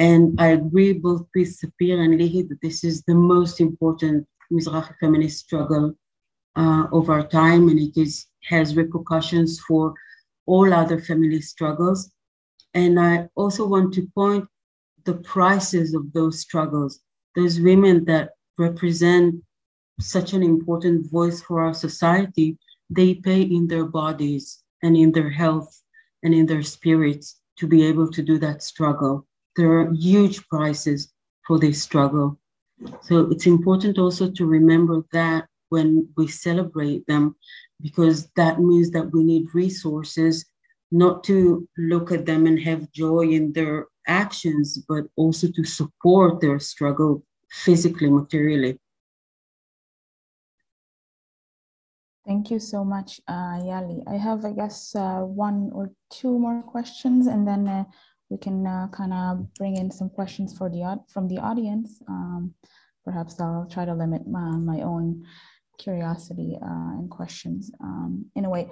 And I agree both with Sapir and Lihi that this is the most important Mizrahi feminist struggle uh, of our time, and it is has repercussions for all other feminist struggles. And I also want to point the prices of those struggles. Those women that represent such an important voice for our society, they pay in their bodies and in their health and in their spirits to be able to do that struggle there are huge prices for this struggle. So it's important also to remember that when we celebrate them, because that means that we need resources not to look at them and have joy in their actions, but also to support their struggle physically, materially. Thank you so much, uh, Yali. I have, I guess, uh, one or two more questions, and then uh, we can uh, kind of bring in some questions for the from the audience. Um, perhaps I'll try to limit my, my own curiosity uh, and questions um, in a way.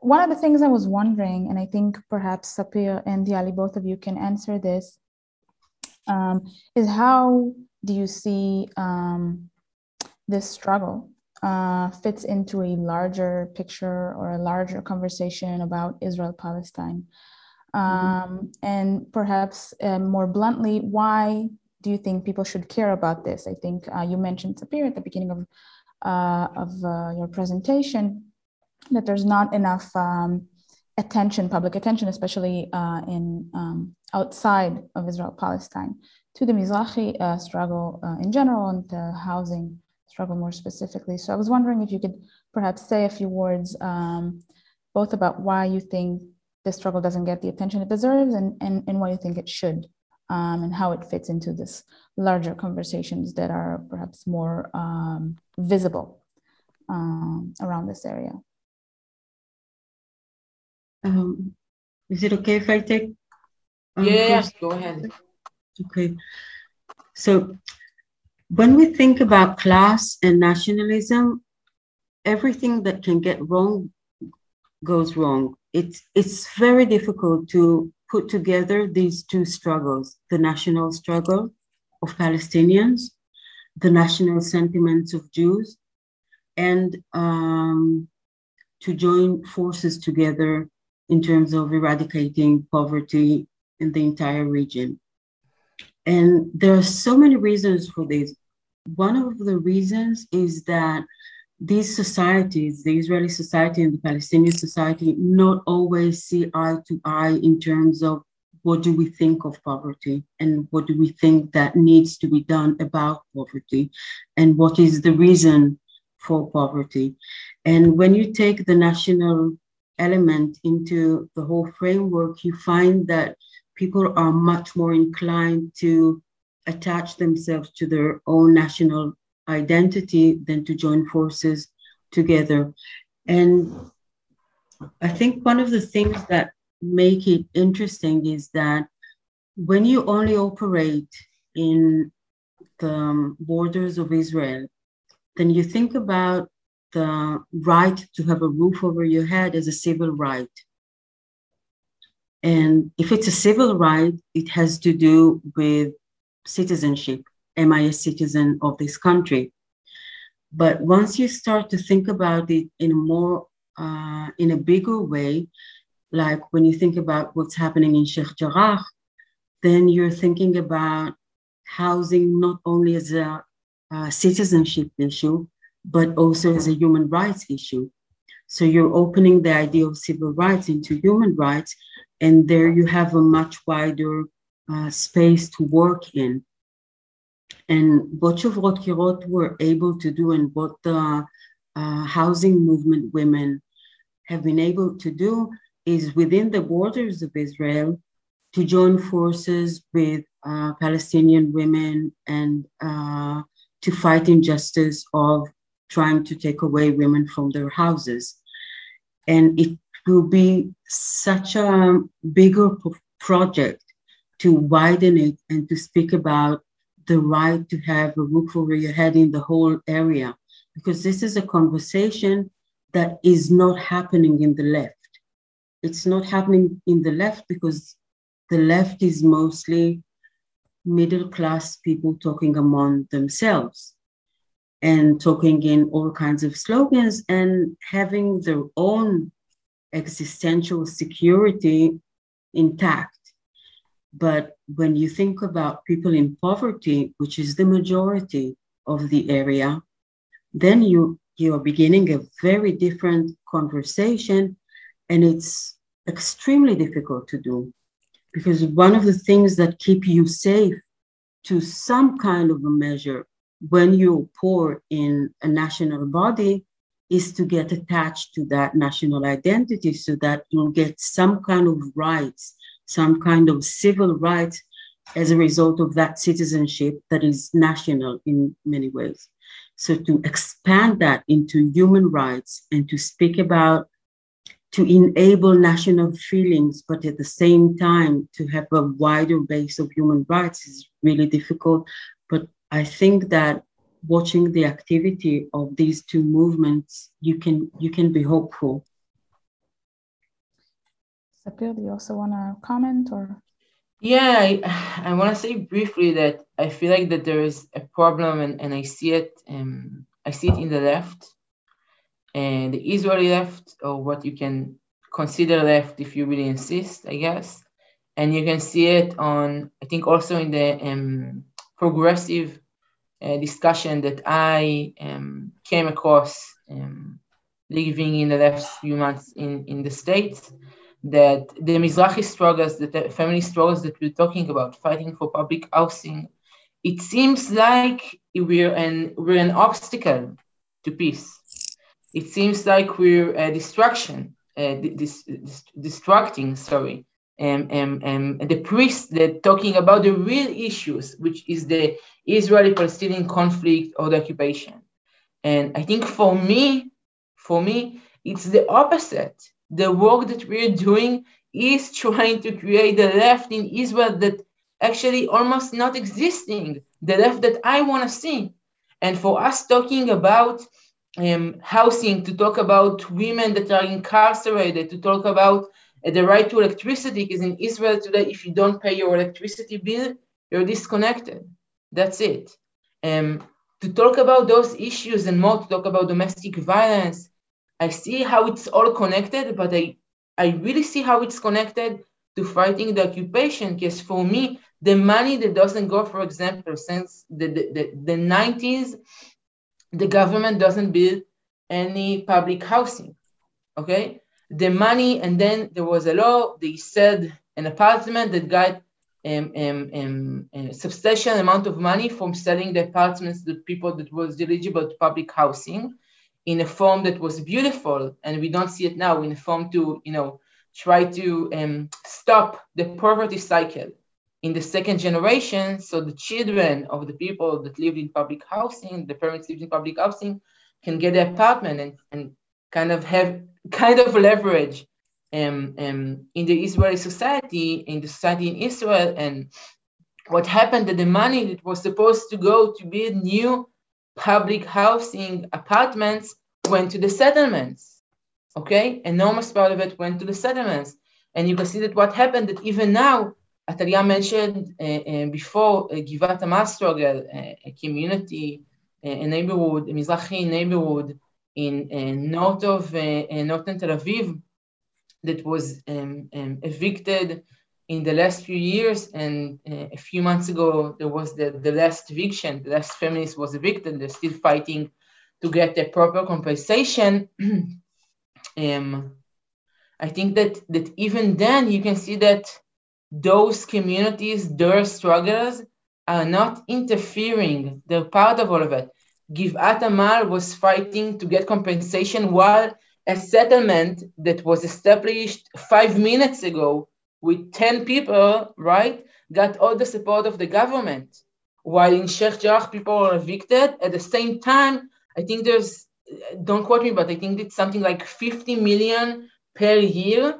One of the things I was wondering, and I think perhaps Sapir and Yali, both of you can answer this, um, is how do you see um, this struggle uh, fits into a larger picture or a larger conversation about Israel Palestine? Mm-hmm. Um, and perhaps uh, more bluntly, why do you think people should care about this? I think uh, you mentioned Sapir at the beginning of, uh, of uh, your presentation that there's not enough um, attention, public attention, especially uh, in um, outside of Israel Palestine, to the Mizrahi uh, struggle in general and the housing struggle more specifically. So I was wondering if you could perhaps say a few words um, both about why you think this struggle doesn't get the attention it deserves and, and, and why you think it should um, and how it fits into this larger conversations that are perhaps more um, visible um, around this area. Um, is it okay if I take? Um, yes, go ahead. Okay. So when we think about class and nationalism, everything that can get wrong goes wrong. It's it's very difficult to put together these two struggles the national struggle of palestinians the national sentiments of jews and um, to join forces together in terms of eradicating poverty in the entire region. And there are so many reasons for this. One of the reasons is that these societies, the Israeli society and the Palestinian society, not always see eye to eye in terms of what do we think of poverty and what do we think that needs to be done about poverty and what is the reason for poverty. And when you take the national element into the whole framework, you find that people are much more inclined to attach themselves to their own national identity than to join forces together. And I think one of the things that make it interesting is that when you only operate in the borders of Israel, then you think about the right to have a roof over your head as a civil right. And if it's a civil right, it has to do with citizenship am I a citizen of this country? But once you start to think about it in a more, uh, in a bigger way, like when you think about what's happening in Sheikh Jarrah, then you're thinking about housing not only as a, a citizenship issue, but also as a human rights issue. So you're opening the idea of civil rights into human rights, and there you have a much wider uh, space to work in. And what Shovrot Kirot were able to do and what the uh, housing movement women have been able to do is within the borders of Israel to join forces with uh, Palestinian women and uh, to fight injustice of trying to take away women from their houses. And it will be such a bigger project to widen it and to speak about the right to have a roof over your head in the whole area, because this is a conversation that is not happening in the left. It's not happening in the left because the left is mostly middle class people talking among themselves and talking in all kinds of slogans and having their own existential security intact. But when you think about people in poverty, which is the majority of the area, then you you are beginning a very different conversation, and it's extremely difficult to do. Because one of the things that keep you safe to some kind of a measure when you're poor in a national body is to get attached to that national identity so that you'll get some kind of rights some kind of civil rights as a result of that citizenship that is national in many ways. So to expand that into human rights and to speak about to enable national feelings, but at the same time to have a wider base of human rights is really difficult. But I think that watching the activity of these two movements, you can you can be hopeful. Sapir, do you also want to comment or? Yeah, I, I want to say briefly that I feel like that there is a problem, and, and I see it. Um, I see it in the left, and the Israeli left, or what you can consider left if you really insist, I guess. And you can see it on, I think, also in the um, progressive uh, discussion that I um, came across um, living in the last few months in, in the States that the Mizrahi struggles, the feminist struggles that we're talking about, fighting for public housing, it seems like we're an, we're an obstacle to peace. It seems like we're a distraction, uh, dis, dis, distracting, sorry, um, um, um, the priests that talking about the real issues, which is the Israeli-Palestinian conflict or the occupation. And I think for me, for me, it's the opposite the work that we're doing is [LAUGHS] trying to create the left in Israel that actually almost not existing, the left that I want to see. And for us talking about um, housing, to talk about women that are incarcerated, to talk about uh, the right to electricity, because in Israel today, if you don't pay your electricity bill, you're disconnected. That's it. Um, to talk about those issues and more to talk about domestic violence, I see how it's all connected, but I, I really see how it's connected to fighting the occupation. Because for me, the money that doesn't go, for example, since the, the, the, the 90s, the government doesn't build any public housing. Okay? The money, and then there was a law, they said an apartment that got um, um, um, a substantial amount of money from selling the apartments to people that was eligible to public housing in a form that was beautiful, and we don't see it now in a form to, you know, try to um, stop the poverty cycle in the second generation. So the children of the people that lived in public housing, the parents lived in public housing, can get an apartment and, and kind of have [LAUGHS] kind of leverage um, um, in the Israeli society, in the society in Israel. And what happened that the money that was supposed to go to build new public housing apartments went to the settlements. Okay, enormous part of it went to the settlements. And you can see that what happened that even now, Atalia mentioned uh, uh, before uh, Givat Amal struggle, uh, a community, uh, a neighborhood, a Mizrahi neighborhood in uh, north of northern Tel Aviv that was um, um, evicted in the last few years. And uh, a few months ago, there was the, the last eviction. The last feminist was evicted. They're still fighting to get the proper compensation. [CLEARS THROAT] um, I think that, that even then you can see that those communities, their struggles are not interfering. They're part of all of it. Givat Amal was fighting to get compensation while a settlement that was established five minutes ago with 10 people, right, got all the support of the government. While in Sheikh Jarrah, people are evicted. At the same time, I think there's, don't quote me, but I think it's something like 50 million per year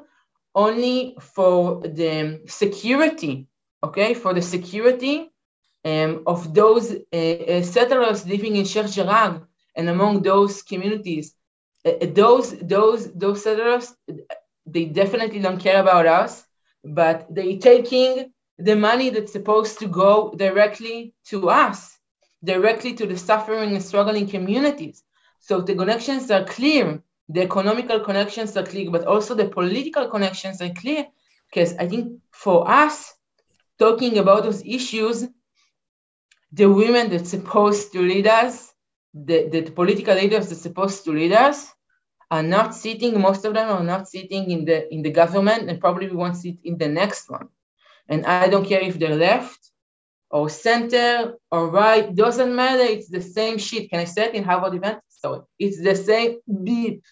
only for the security, okay, for the security um, of those uh, uh, settlers living in Sheikh Jarrah and among those communities. Uh, those, those, those settlers, they definitely don't care about us but they taking the money that's supposed to go directly to us, directly to the suffering and struggling communities. So the connections are clear, the economical connections are clear, but also the political connections are clear. Because I think for us, talking about those issues, the women that's supposed to lead us, the, the political leaders that's supposed to lead us, are not sitting, most of them are not sitting in the in the government and probably we won't sit in the next one. And I don't care if they're left or center or right, doesn't matter, it's the same shit. Can I say it in Harvard event? Sorry, it's the same beep.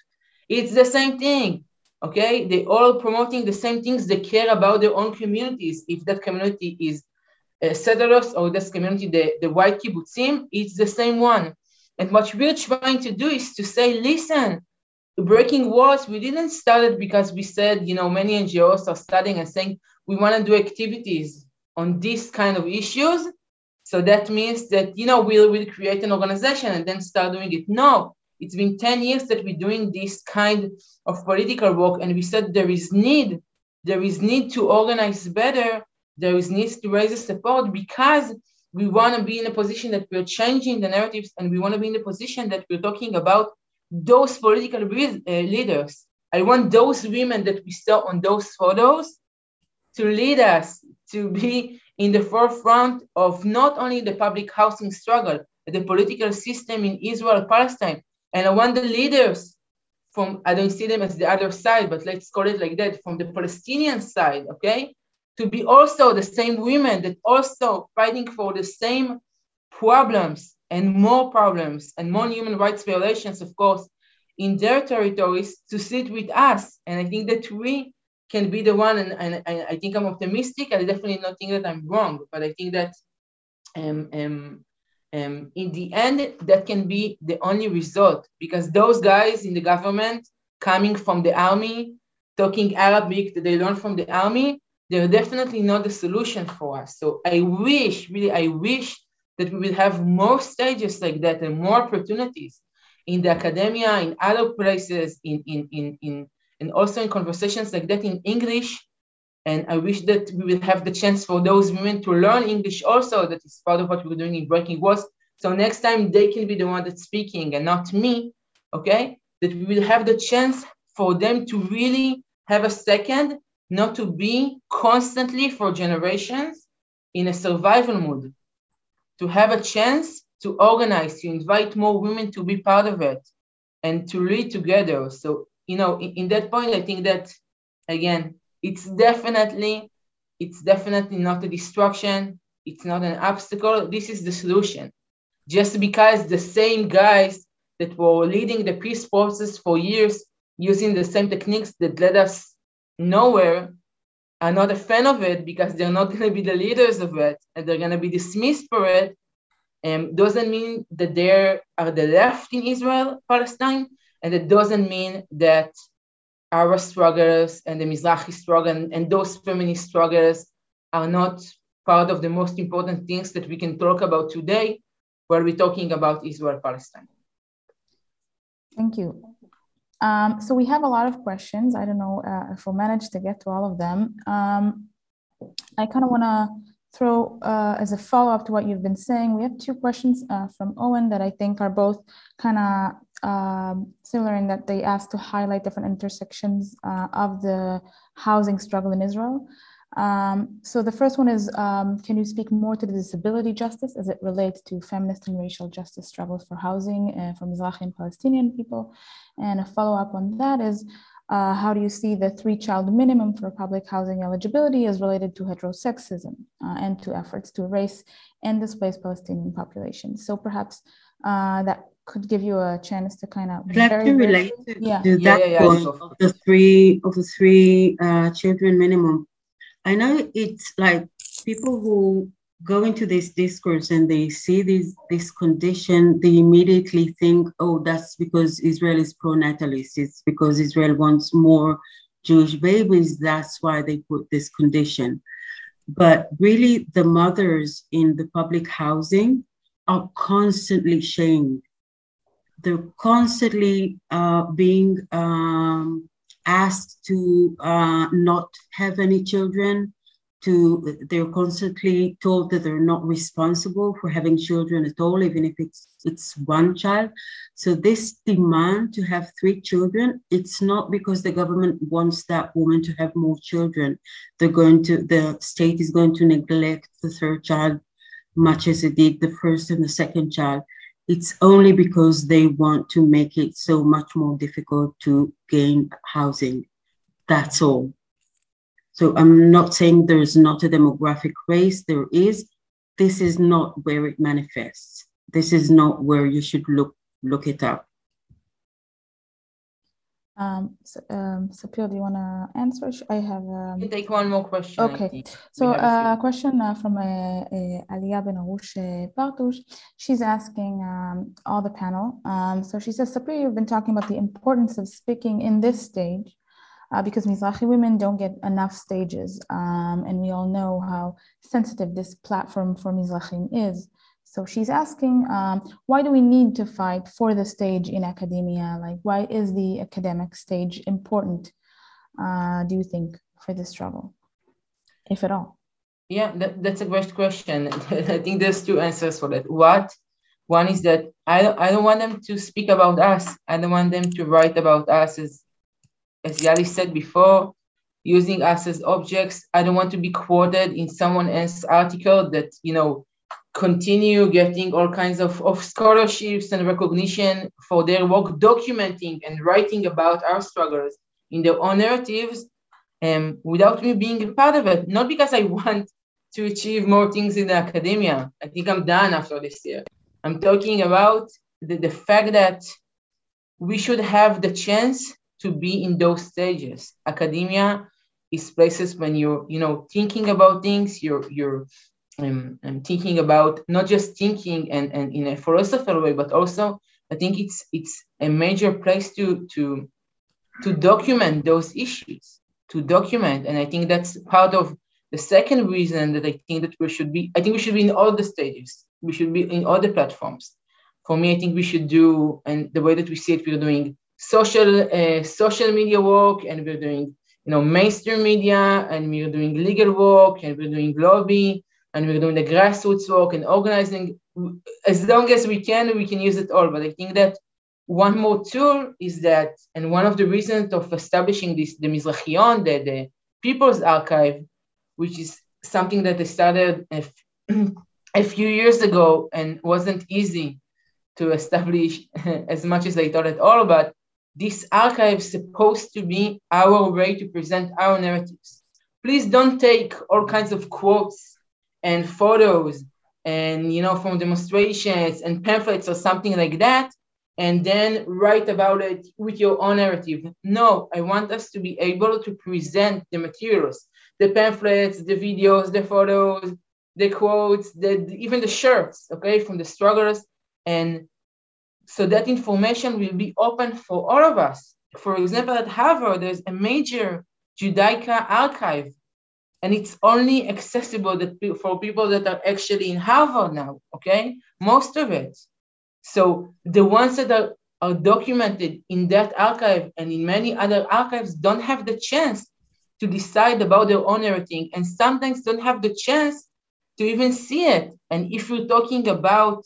It's the same thing. Okay, they all promoting the same things. They care about their own communities. If that community is uh, settlers or this community, the, the white kibbutzim, it's the same one. And what we're trying to do is to say, listen, breaking walls, we didn't start it because we said, you know, many NGOs are studying and saying we want to do activities on these kind of issues. So that means that, you know, we'll, we'll create an organization and then start doing it. No, it's been 10 years that we're doing this kind of political work. And we said there is need, there is need to organize better. There is need to raise the support because we want to be in a position that we're changing the narratives and we want to be in a position that we're talking about those political uh, leaders. I want those women that we saw on those photos to lead us to be in the forefront of not only the public housing struggle, but the political system in Israel, Palestine. And I want the leaders from, I don't see them as the other side, but let's call it like that, from the Palestinian side, okay? To be also the same women that also fighting for the same problems and more problems and more human rights violations, of course, in their territories to sit with us. And I think that we can be the one, and, and, and I think I'm optimistic. I definitely not think that I'm wrong, but I think that um, um, um, in the end, that can be the only result because those guys in the government coming from the army, talking Arabic that they learn from the army, they're definitely not the solution for us. So I wish, really, I wish that we will have more stages like that and more opportunities in the academia, in other places, in, in, in, in, and also in conversations like that in English. And I wish that we will have the chance for those women to learn English also. That is part of what we're doing in Breaking Walls. So next time they can be the one that's speaking and not me, okay? That we will have the chance for them to really have a second, not to be constantly for generations in a survival mood, to have a chance to organize, to invite more women to be part of it and to lead together. So, you know, in, in that point, I think that again, it's definitely, it's definitely not a destruction. It's not an obstacle. This is the solution. Just because the same guys that were leading the peace process for years using the same techniques that led us nowhere are not a fan of it because they're not [LAUGHS] going to be the leaders of it and they're going to be dismissed for it um, doesn't mean that there are the left in Israel, Palestine, and it doesn't mean that our struggles and the Mizrahi struggle and, and those feminist struggles are not part of the most important things that we can talk about today where we're talking about Israel Palestine. Thank you. Um, so we have a lot of questions. I don't know uh, if we'll manage to get to all of them. Um, I kind of want to throw uh, as a follow-up to what you've been saying, we have two questions uh, from Owen that I think are both kind of um, similar in that they ask to highlight different intersections uh, of the housing struggle in Israel. Um, so the first one is, um, can you speak more to the disability justice as it relates to feminist and racial justice struggles for housing uh, for Mizrahi and Palestinian people? And a follow-up on that is, uh, how do you see the three child minimum for public housing eligibility as related to heterosexism uh, and to efforts to erase and displace Palestinian populations? So perhaps uh, that could give you a chance to kind of very, relate yeah. to that yeah, yeah, point of the three of the three uh, children minimum. I know it's like people who go into this discourse and they see this this condition, they immediately think, oh, that's because Israel is pro-natalist. It's because Israel wants more Jewish babies. That's why they put this condition. But really, the mothers in the public housing are constantly shamed. They're constantly uh, being um, asked to uh, not have any children to they're constantly told that they're not responsible for having children at all even if it's it's one child. So this demand to have three children it's not because the government wants that woman to have more children. They're going to the state is going to neglect the third child much as it did the first and the second child it's only because they want to make it so much more difficult to gain housing that's all so I'm not saying there's not a demographic race, there is. This is not where it manifests. This is not where you should look look it up. Um, so, um, Sapir, do you want to answer? I have. Um... take one more question. Okay. So uh, a uh, question uh, from uh, uh, Ben Arush Bartush. She's asking um, all the panel. Um, so she says, Sapir, you've been talking about the importance of speaking in this stage uh, because Mizrahi women don't get enough stages. Um, and we all know how sensitive this platform for Mizrahim is. So she's asking, um, why do we need to fight for the stage in academia? Like, why is the academic stage important, uh, do you think, for this struggle, if at all? Yeah, that, that's a great question. [LAUGHS] I think there's two answers for that. What? One is that I don't, I don't want them to speak about us. I don't want them to write about us as, as Yali said before, using us as objects. I don't want to be quoted in someone else's article that, you know, continue getting all kinds of, of scholarships and recognition for their work documenting and writing about our struggles in their own narratives um, without me being a part of it. Not because I [LAUGHS] want to achieve more things in the academia. I think I'm done after this year. I'm talking about the, the fact that we should have the chance to be in those stages. Academia is places when you're, you know, thinking about things, you're you're um, I'm thinking about not just thinking and, and in a philosophical way, but also I think it's it's a major place to to to document those issues, to document, and I think that's part of the second reason that I think that we should be. I think we should be in all the stages. We should be in all the platforms. For me, I think we should do, and the way that we see it, we're doing social uh, social media work, and we're doing you know mainstream media, and we're doing legal work, and we're doing lobby and we're doing the grassroots work and organizing. As long as we can we can use it all. But i think that one more tool is that and one of the reasons of establishing this the mizrahion the, the people's archive which is something that I started a, [CLEARS THROAT] a few years ago and wasn't easy to establish [LAUGHS] as much as I thought at all. But this archive is supposed to be our way to present our narratives. Please don't take all kinds of quotes and photos and you know from demonstrations and pamphlets or something like that and then write about it with your own narrative. No i want us to be able to present the materials the pamphlets the videos the photos the quotes the even the shirts okay from the strugglers. And so that information will be open for all of us. For example at harvard there's a major judaica archive and it's only accessible that, for people that are actually in Harvard now, okay? Most of it. So the ones that are, are documented in that archive and in many other archives don't have the chance to decide about their own everything and sometimes don't have the chance to even see it. And if you're talking about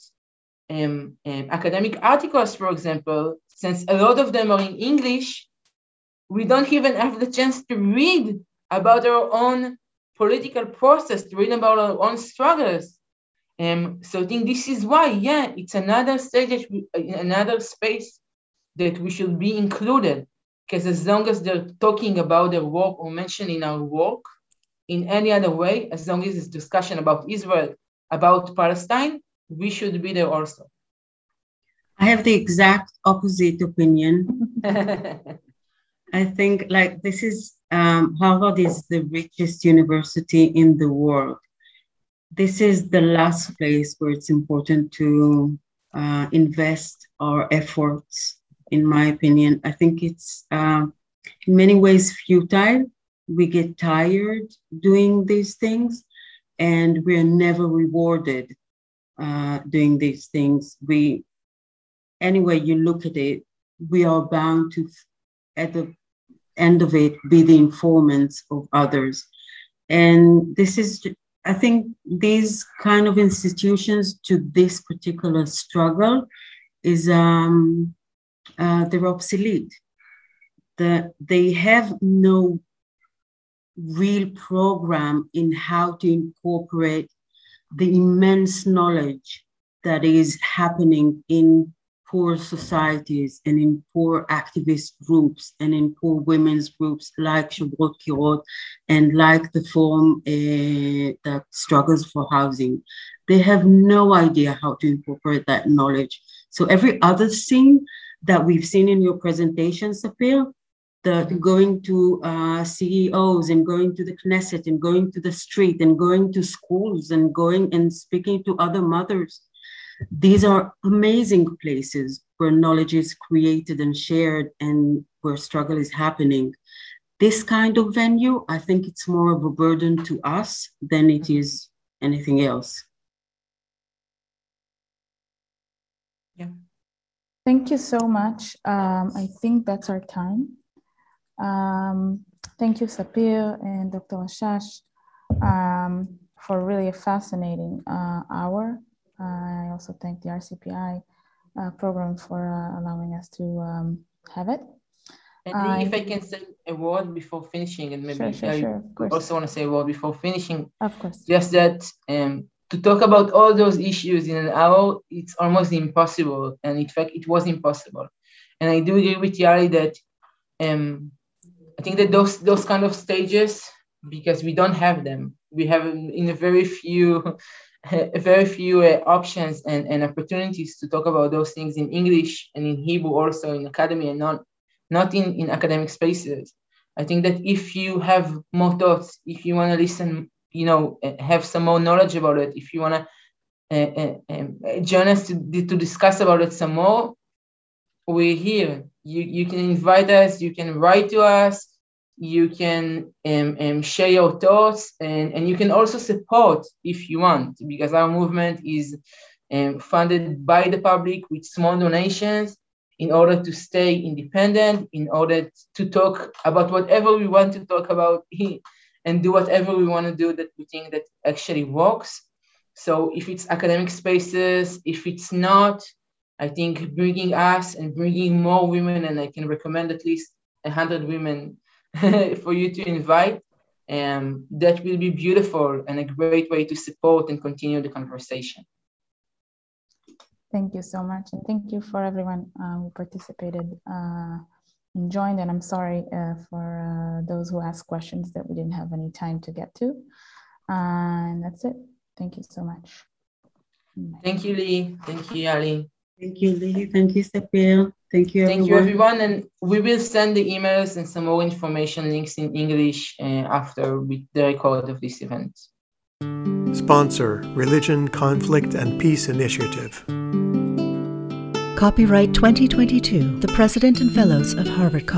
um, um, academic articles, for example, since a lot of them are in English, we don't even have the chance to read about our own political process to read about our own struggles. Um, so I think this is why, yeah, it's another stage, another space that we should be included. Because as long as they're talking about their work or mentioning our work in any other way, as long as it's discussion about Israel, about Palestine, we should be there also. I have the exact opposite opinion. [LAUGHS] I think like this is um, Harvard is the richest university in the world. This is the last place where it's important to uh, invest our efforts, in my opinion. I think it's uh, in many ways futile. We get tired doing these things, and we're never rewarded uh, doing these things. We, anyway, you look at it, we are bound to, at the end of it be the informants of others. And this is, I think, these kind of institutions to this particular struggle is um, uh, they're obsolete. The, they have no real program in how to incorporate the immense knowledge that is happening in poor societies and in poor activist groups and in poor women's groups like Shovrot Kirot and like the Forum uh, that struggles for housing. They have no idea how to incorporate that knowledge. So every other thing that we've seen in your presentation, Sapir, the going to uh, CEOs and going to the Knesset and going to the street and going to schools and going and speaking to other mothers. These are amazing places where knowledge is created and shared and where struggle is happening. This kind of venue, I think it's more of a burden to us than it is anything else. Yeah. Thank you so much. Um, I think that's our time. Um, thank you, Sapir and Dr. Hashash, um, for really a fascinating uh, hour. Uh, I also thank the RCPI uh, program for uh, allowing us to um, have it. And if I can say a word before finishing, and maybe Sure, sure, I sure, also want to say a word before finishing, Of course. just that um, to talk about all those issues in an hour, it's almost impossible. And in fact, it was impossible. And I do agree with Yali that um, I think that those those kind of stages, because we don't have them, we have in a very few, [LAUGHS] very few uh, options and, and opportunities to talk about those things in English and in Hebrew also in academy and not not in, in academic spaces. I think that if you have more thoughts, if you want to listen, you know, uh, have some more knowledge about it, if you want to uh, um, uh, join us to, to discuss about it some more, we're here. You, you can invite us, you can write to us, you can um, um, share your thoughts, and, and you can also support if you want, because our movement is um, funded by the public with small donations in order to stay independent, in order to talk about whatever we want to talk about [LAUGHS] and do whatever we want to do that we think that actually works. So if it's academic spaces, if it's not, I think bringing us and bringing more women, and I can recommend at least 100 women [LAUGHS] for you to invite, um, that will be beautiful and a great way to support and continue the conversation. Thank you so much. And thank you for everyone uh, who participated uh, and joined. And I'm sorry uh, for uh, those who asked questions that we didn't have any time to get to. and that's it. Thank you so much. Thank you, Lee. Thank you, Ali. Thank you, Lee. Thank you, Sapir. Thank you, Thank everyone. you, everyone. And we will send the emails and some more information links in English uh, after we, the record of this event. Sponsor Religion, Conflict, and Peace Initiative. Copyright 2022, the President and Fellows of Harvard College.